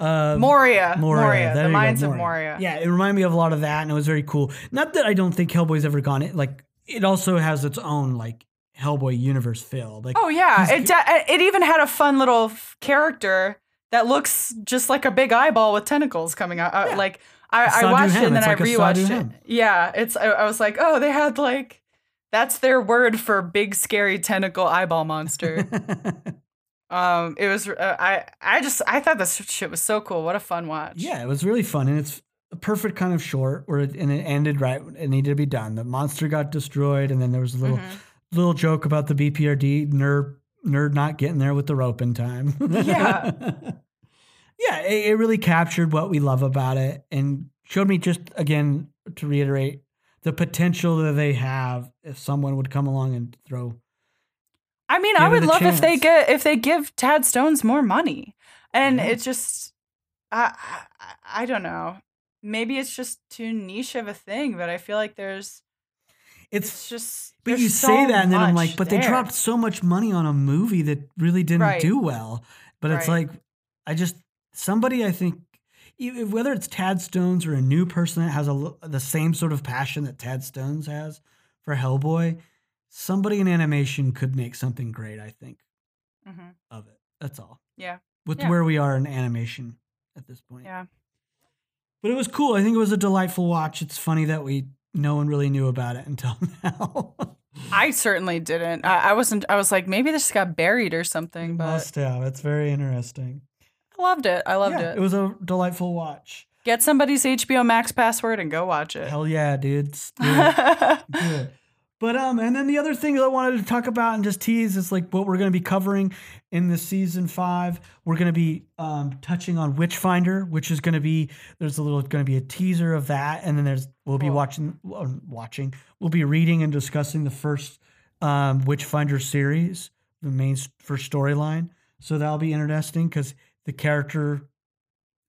uh Moria. Moria. there the Mines of Moria. Yeah, it reminded me of a lot of that, and it was very cool. Not that I don't think Hellboy's ever gone it like it also has its own like Hellboy universe feel. Like Oh yeah, it de- it even had a fun little f- character that looks just like a big eyeball with tentacles coming out. Uh, Yeah. Like I, I watched it and then I like a rewatched it. Yeah, it's I, I was like, oh, they had like that's their word for big scary tentacle eyeball monster. [LAUGHS] um, it was uh, I I just I thought this shit was so cool. What a fun watch. yeah, it was really fun, and it's a perfect kind of short where it, and it ended right. It needed to be done. The monster got destroyed, and then there was a little Mhm. little joke about the BPRD nerd nerd not getting there with the rope in time. Yeah. [LAUGHS] yeah, it, it really captured what we love about it and showed me just again to reiterate the potential that they have if someone would come along and throw. I mean, Give I would love if they get if they give Tad Stones more money, and mm-hmm. Yeah. it just, I, I I don't know. Maybe it's just too niche of a thing, but I feel like there's It's it's just. but you so say that and then I'm like, but they dropped so much money on a movie that really didn't Right. do well. But it's Right. like I just somebody I think whether it's Tad Stones or a new person that has a the same sort of passion that Tad Stones has for Hellboy, somebody in animation could make something great. I think Mhm. of it. That's all. Yeah. With Yeah. where we are in animation at this point. Yeah. But it was cool. I think it was a delightful watch. It's funny that we no one really knew about it [LAUGHS] until now. I certainly didn't. I, I wasn't. I was like, maybe this got buried or something, but Must have. It's very interesting. I loved it. I loved Yeah, it. It was a delightful watch. Get somebody's HBO Max password and go watch it. Hell yeah, dude. It's- do it. [LAUGHS] Do it. But um, and then the other thing that I wanted to talk about and just tease is like what we're going to be covering in the season five. We're going to be um, touching on Witchfinder, which is going to be there's a little going to be a teaser of that, and then there's we'll be Cool. watching watching we'll be reading and discussing the first um, Witchfinder series, the main first storyline. So that'll be interesting because the character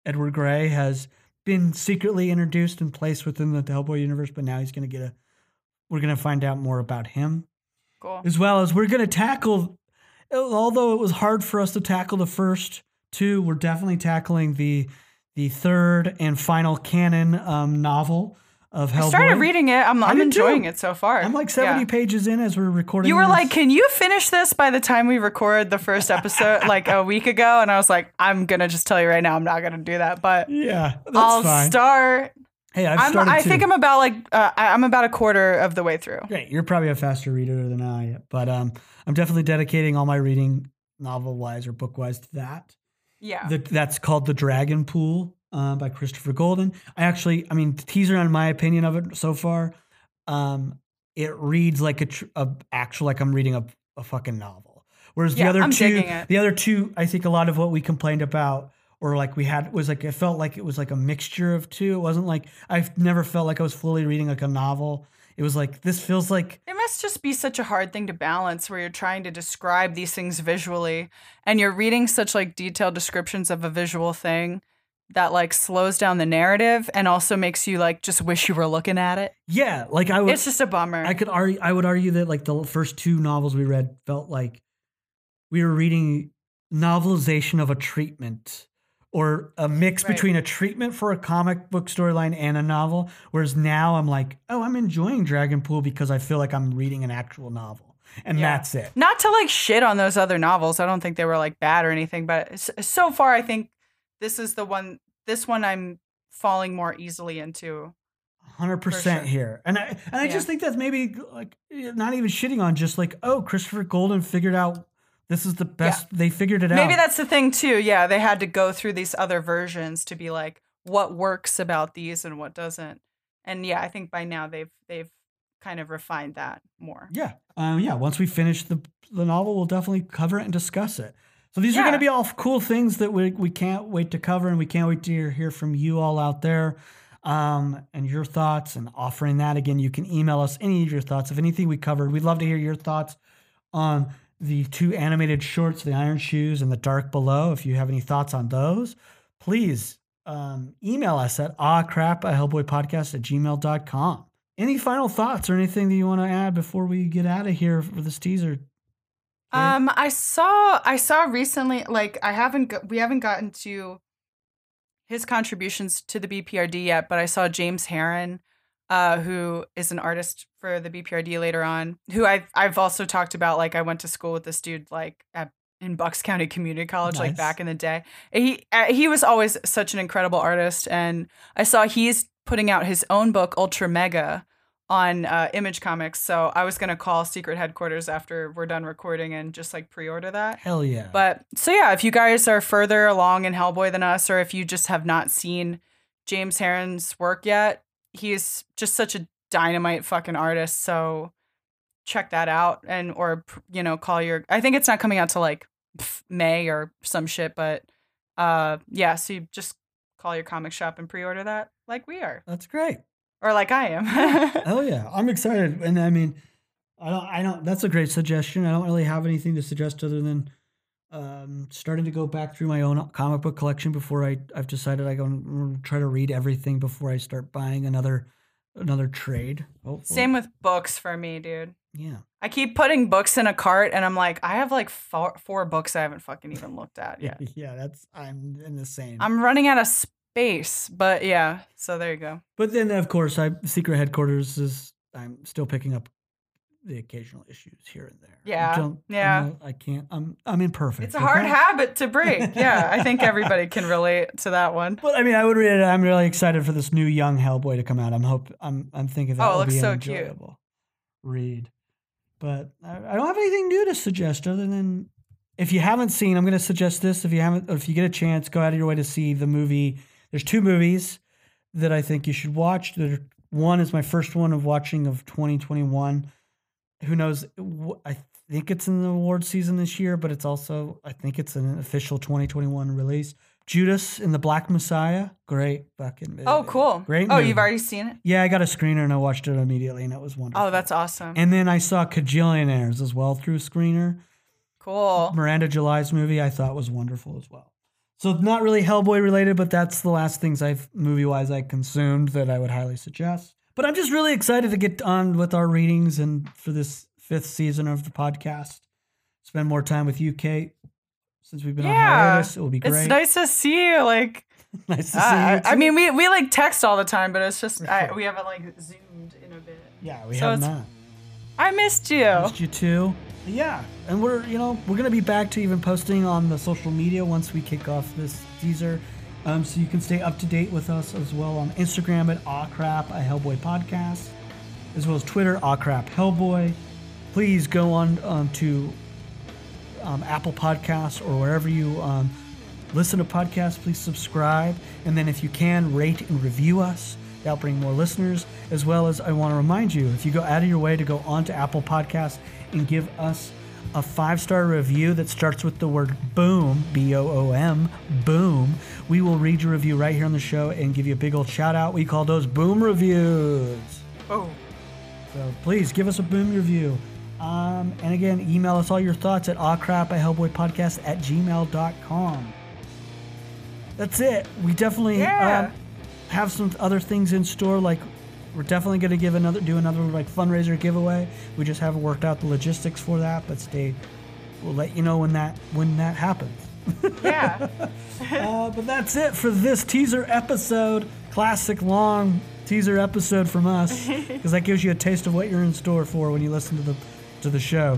Edward Gray has been secretly introduced and placed within the Hellboy universe, but now he's going to get a. We're going to find out more about him, Cool. as well as we're going to tackle. Although it was hard for us to tackle the first two, we're definitely tackling the the third and final canon um, novel of Hellboy. I started reading it. I'm, I'm enjoying too. it so far. I'm like 70 Yeah. pages in as we're recording. You were this. like, "Can you finish this by the time we record the first episode, [LAUGHS] like a week ago?" And I was like, "I'm gonna just tell you right now, I'm not gonna do that." But yeah, that's I'll fine. start. Hey, I've I'm, started I think I'm about like uh, I'm about a quarter of the way through. Great. You're probably a faster reader than I, but um, I'm definitely dedicating all my reading, novel wise or book wise, to that. Yeah. The, that's called The Dragon Pool uh, by Christopher Golden. I actually, I mean, teaser on my opinion of it so far, um, it reads like a, tr- a actual, like I'm reading a, a fucking novel. Whereas the other I'm two, the other two, I think a lot of what we complained about or like we had was like it felt like it was like a mixture of two. It wasn't like I've never felt like I was fully reading like a novel. It was like this feels like It must just be such a hard thing to balance where you're trying to describe these things visually and you're reading such like detailed descriptions of a visual thing that like slows down the narrative and also makes you like just wish you were looking at it. yeah, like I would It's just a bummer. I could argue. I would argue that like the first two novels we read felt like we were reading novelization of a treatment or a mix Right. between a treatment for a comic book storyline and a novel. Whereas now I'm like, oh, I'm enjoying Dragon Pool because I feel like I'm reading an actual novel, and Yeah. that's it. Not to like shit on those other novels. I don't think they were like bad or anything, but so far I think this is the one this one I'm falling more easily into. Hundred percent sure. here, and I and I Yeah. just think that's maybe like not even shitting on, just like oh, Christopher Golden figured out this is the best. They figured it out. Maybe that's the thing too. Yeah, they had to go through these other versions to be like what works about these and what doesn't. And yeah, I think by now they've they've kind of refined that more. Yeah. Um, yeah. Once we finish the the novel, we'll definitely cover it and discuss it. So these are going to be all cool things that we we can't wait to cover, and we can't wait to hear, hear from you all out there, um, and your thoughts and offering that again. You can email us any of your thoughts of anything we covered. We'd love to hear your thoughts on the two animated shorts, The Iron Shoes and The Dark Below. If you have any thoughts on those, please um, email us at awcrap at hellboypodcast at gmail.com. Any final thoughts or anything that you want to add before we get out of here for this teaser? Um, I saw I saw recently like I haven't we haven't gotten to his contributions to the BPRD yet, but I saw James Harren, uh, who is an artist for the BPRD later on, who I've I've also talked about. Like I went to school with this dude like at in Bucks County Community College, like back in the day. He uh, he was always such an incredible artist, and I saw he's putting out his own book, Ultra Mega, on uh, Image Comics. So I was gonna call Secret Headquarters after we're done recording and just like pre-order that. Hell yeah. But so yeah, if you guys are further along in Hellboy than us, or if you just have not seen James Harren's work yet, he's just such a dynamite fucking artist. So check that out and or you know call your. I think it's not coming out to like May or some shit, but uh yeah. So you just call your comic shop and pre-order that like we are That's great. or like I am. oh [LAUGHS] yeah. I'm excited. And I mean, I don't, I don't, that's a great suggestion. I don't really have anything to suggest other than um, starting to go back through my own comic book collection before I, I've decided I going to try to read everything before I start buying another, another trade. hopefully. Same with books for me, dude. Yeah. I keep putting books in a cart and I'm like, I have like four, four books I haven't fucking even looked at [LAUGHS] yet. Yeah. That's, I'm in the same. I'm running out of space, but yeah. So there you go. But then, of course, I Secret Headquarters is. I'm still picking up the occasional issues here and there. I Yeah, don't- yeah. not- I can't. I'm. I'm imperfect. It's a hard okay? habit to break. Yeah, I think [LAUGHS] everybody can relate to that one. But I mean, I would read it. I'm really excited for this new young Hellboy to come out. I'm hope. I'm. I'm thinking that Oh, it will looks be an so cute. enjoyable read. But I, I don't have anything new to suggest other than if you haven't seen, I'm going to suggest this. If you haven't, if you get a chance, go out of your way to see the movie. There's two movies that I think you should watch. There, one is my first one of watching of 2021. Who knows? I think it's in the award season this year, but it's also I think it's an official 2021 release. Judas and the Black Messiah, great fucking movie. Oh, cool. Great. Oh, movie. you've already seen it? Yeah, I got a screener and I watched it immediately, and it was wonderful. Oh, that's awesome. And then I saw Kajillionaires as well through screener. cool. Miranda July's movie I thought was wonderful as well. So not really Hellboy related, but that's the last things I've movie wise I consumed that I would highly suggest. But I'm just really excited to get on with our readings and for this fifth season of the podcast. Spend more time with you, Kate. Since we've been on Yeah. hiatus, it will be great. It's nice to see you. Like, [LAUGHS] Nice to see I, you. I mean, we, we like text all the time, but it's just I, we haven't like zoomed in a bit. yeah, we so have not. I missed you. Missed you too. Yeah, and we're you know we're gonna be back to even posting on the social media once we kick off this teaser, um, so you can stay up to date with us as well on Instagram at Aw Crap a Hellboy podcast, as well as Twitter Aw Crap Hellboy. Please go on um, to um, Apple Podcasts or wherever you um, listen to podcasts. Please subscribe, and then if you can, rate and review us. That'll bring more listeners. As well as, I want to remind you, if you go out of your way to go onto Apple Podcasts and give us a five star review that starts with the word boom, B O O M, boom, we will read your review right here on the show and give you a big old shout out. We call those boom reviews. Oh, So please give us a boom review. Um, and again, email us all your thoughts at awcrap at hellboypodcast at gmail.com. That's it. We definitely Yeah. um, have some other things in store. Like we're definitely going to give another, do another like fundraiser giveaway. We just haven't worked out the logistics for that, but stay. We'll let you know when that when that happens. [LAUGHS] yeah. [LAUGHS] Uh, but that's it for this teaser episode. Classic long teaser episode from us, [LAUGHS] because that gives you a taste of what you're in store for when you listen to the to the show.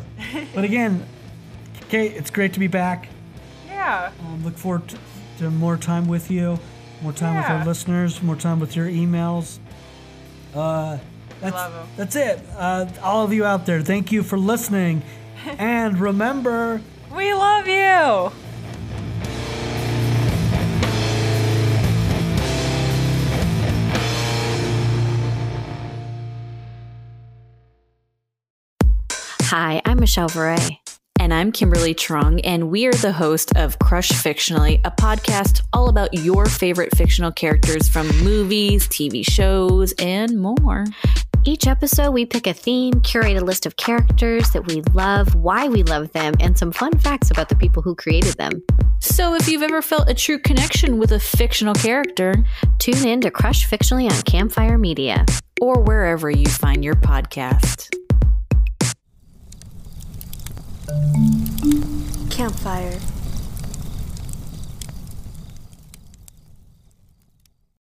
But again, Kate, it's great to be back. yeah. Um, look forward to, to more time with you, more time with our listeners, more time with your emails. Uh, that's, love 'em. that's it. Uh, all of you out there, thank you for listening. [LAUGHS] and remember, We love you. Hi, I'm Michelle Varay. And I'm Kimberly Trung, and we are the host of Crush Fictionally, a podcast all about your favorite fictional characters from movies, TV shows, and more. Each episode, we pick a theme, curate a list of characters that we love, why we love them, and some fun facts about the people who created them. So if you've ever felt a true connection with a fictional character, Tune in to Crush Fictionally on Campfire Media. or wherever you find your podcast. Campfire.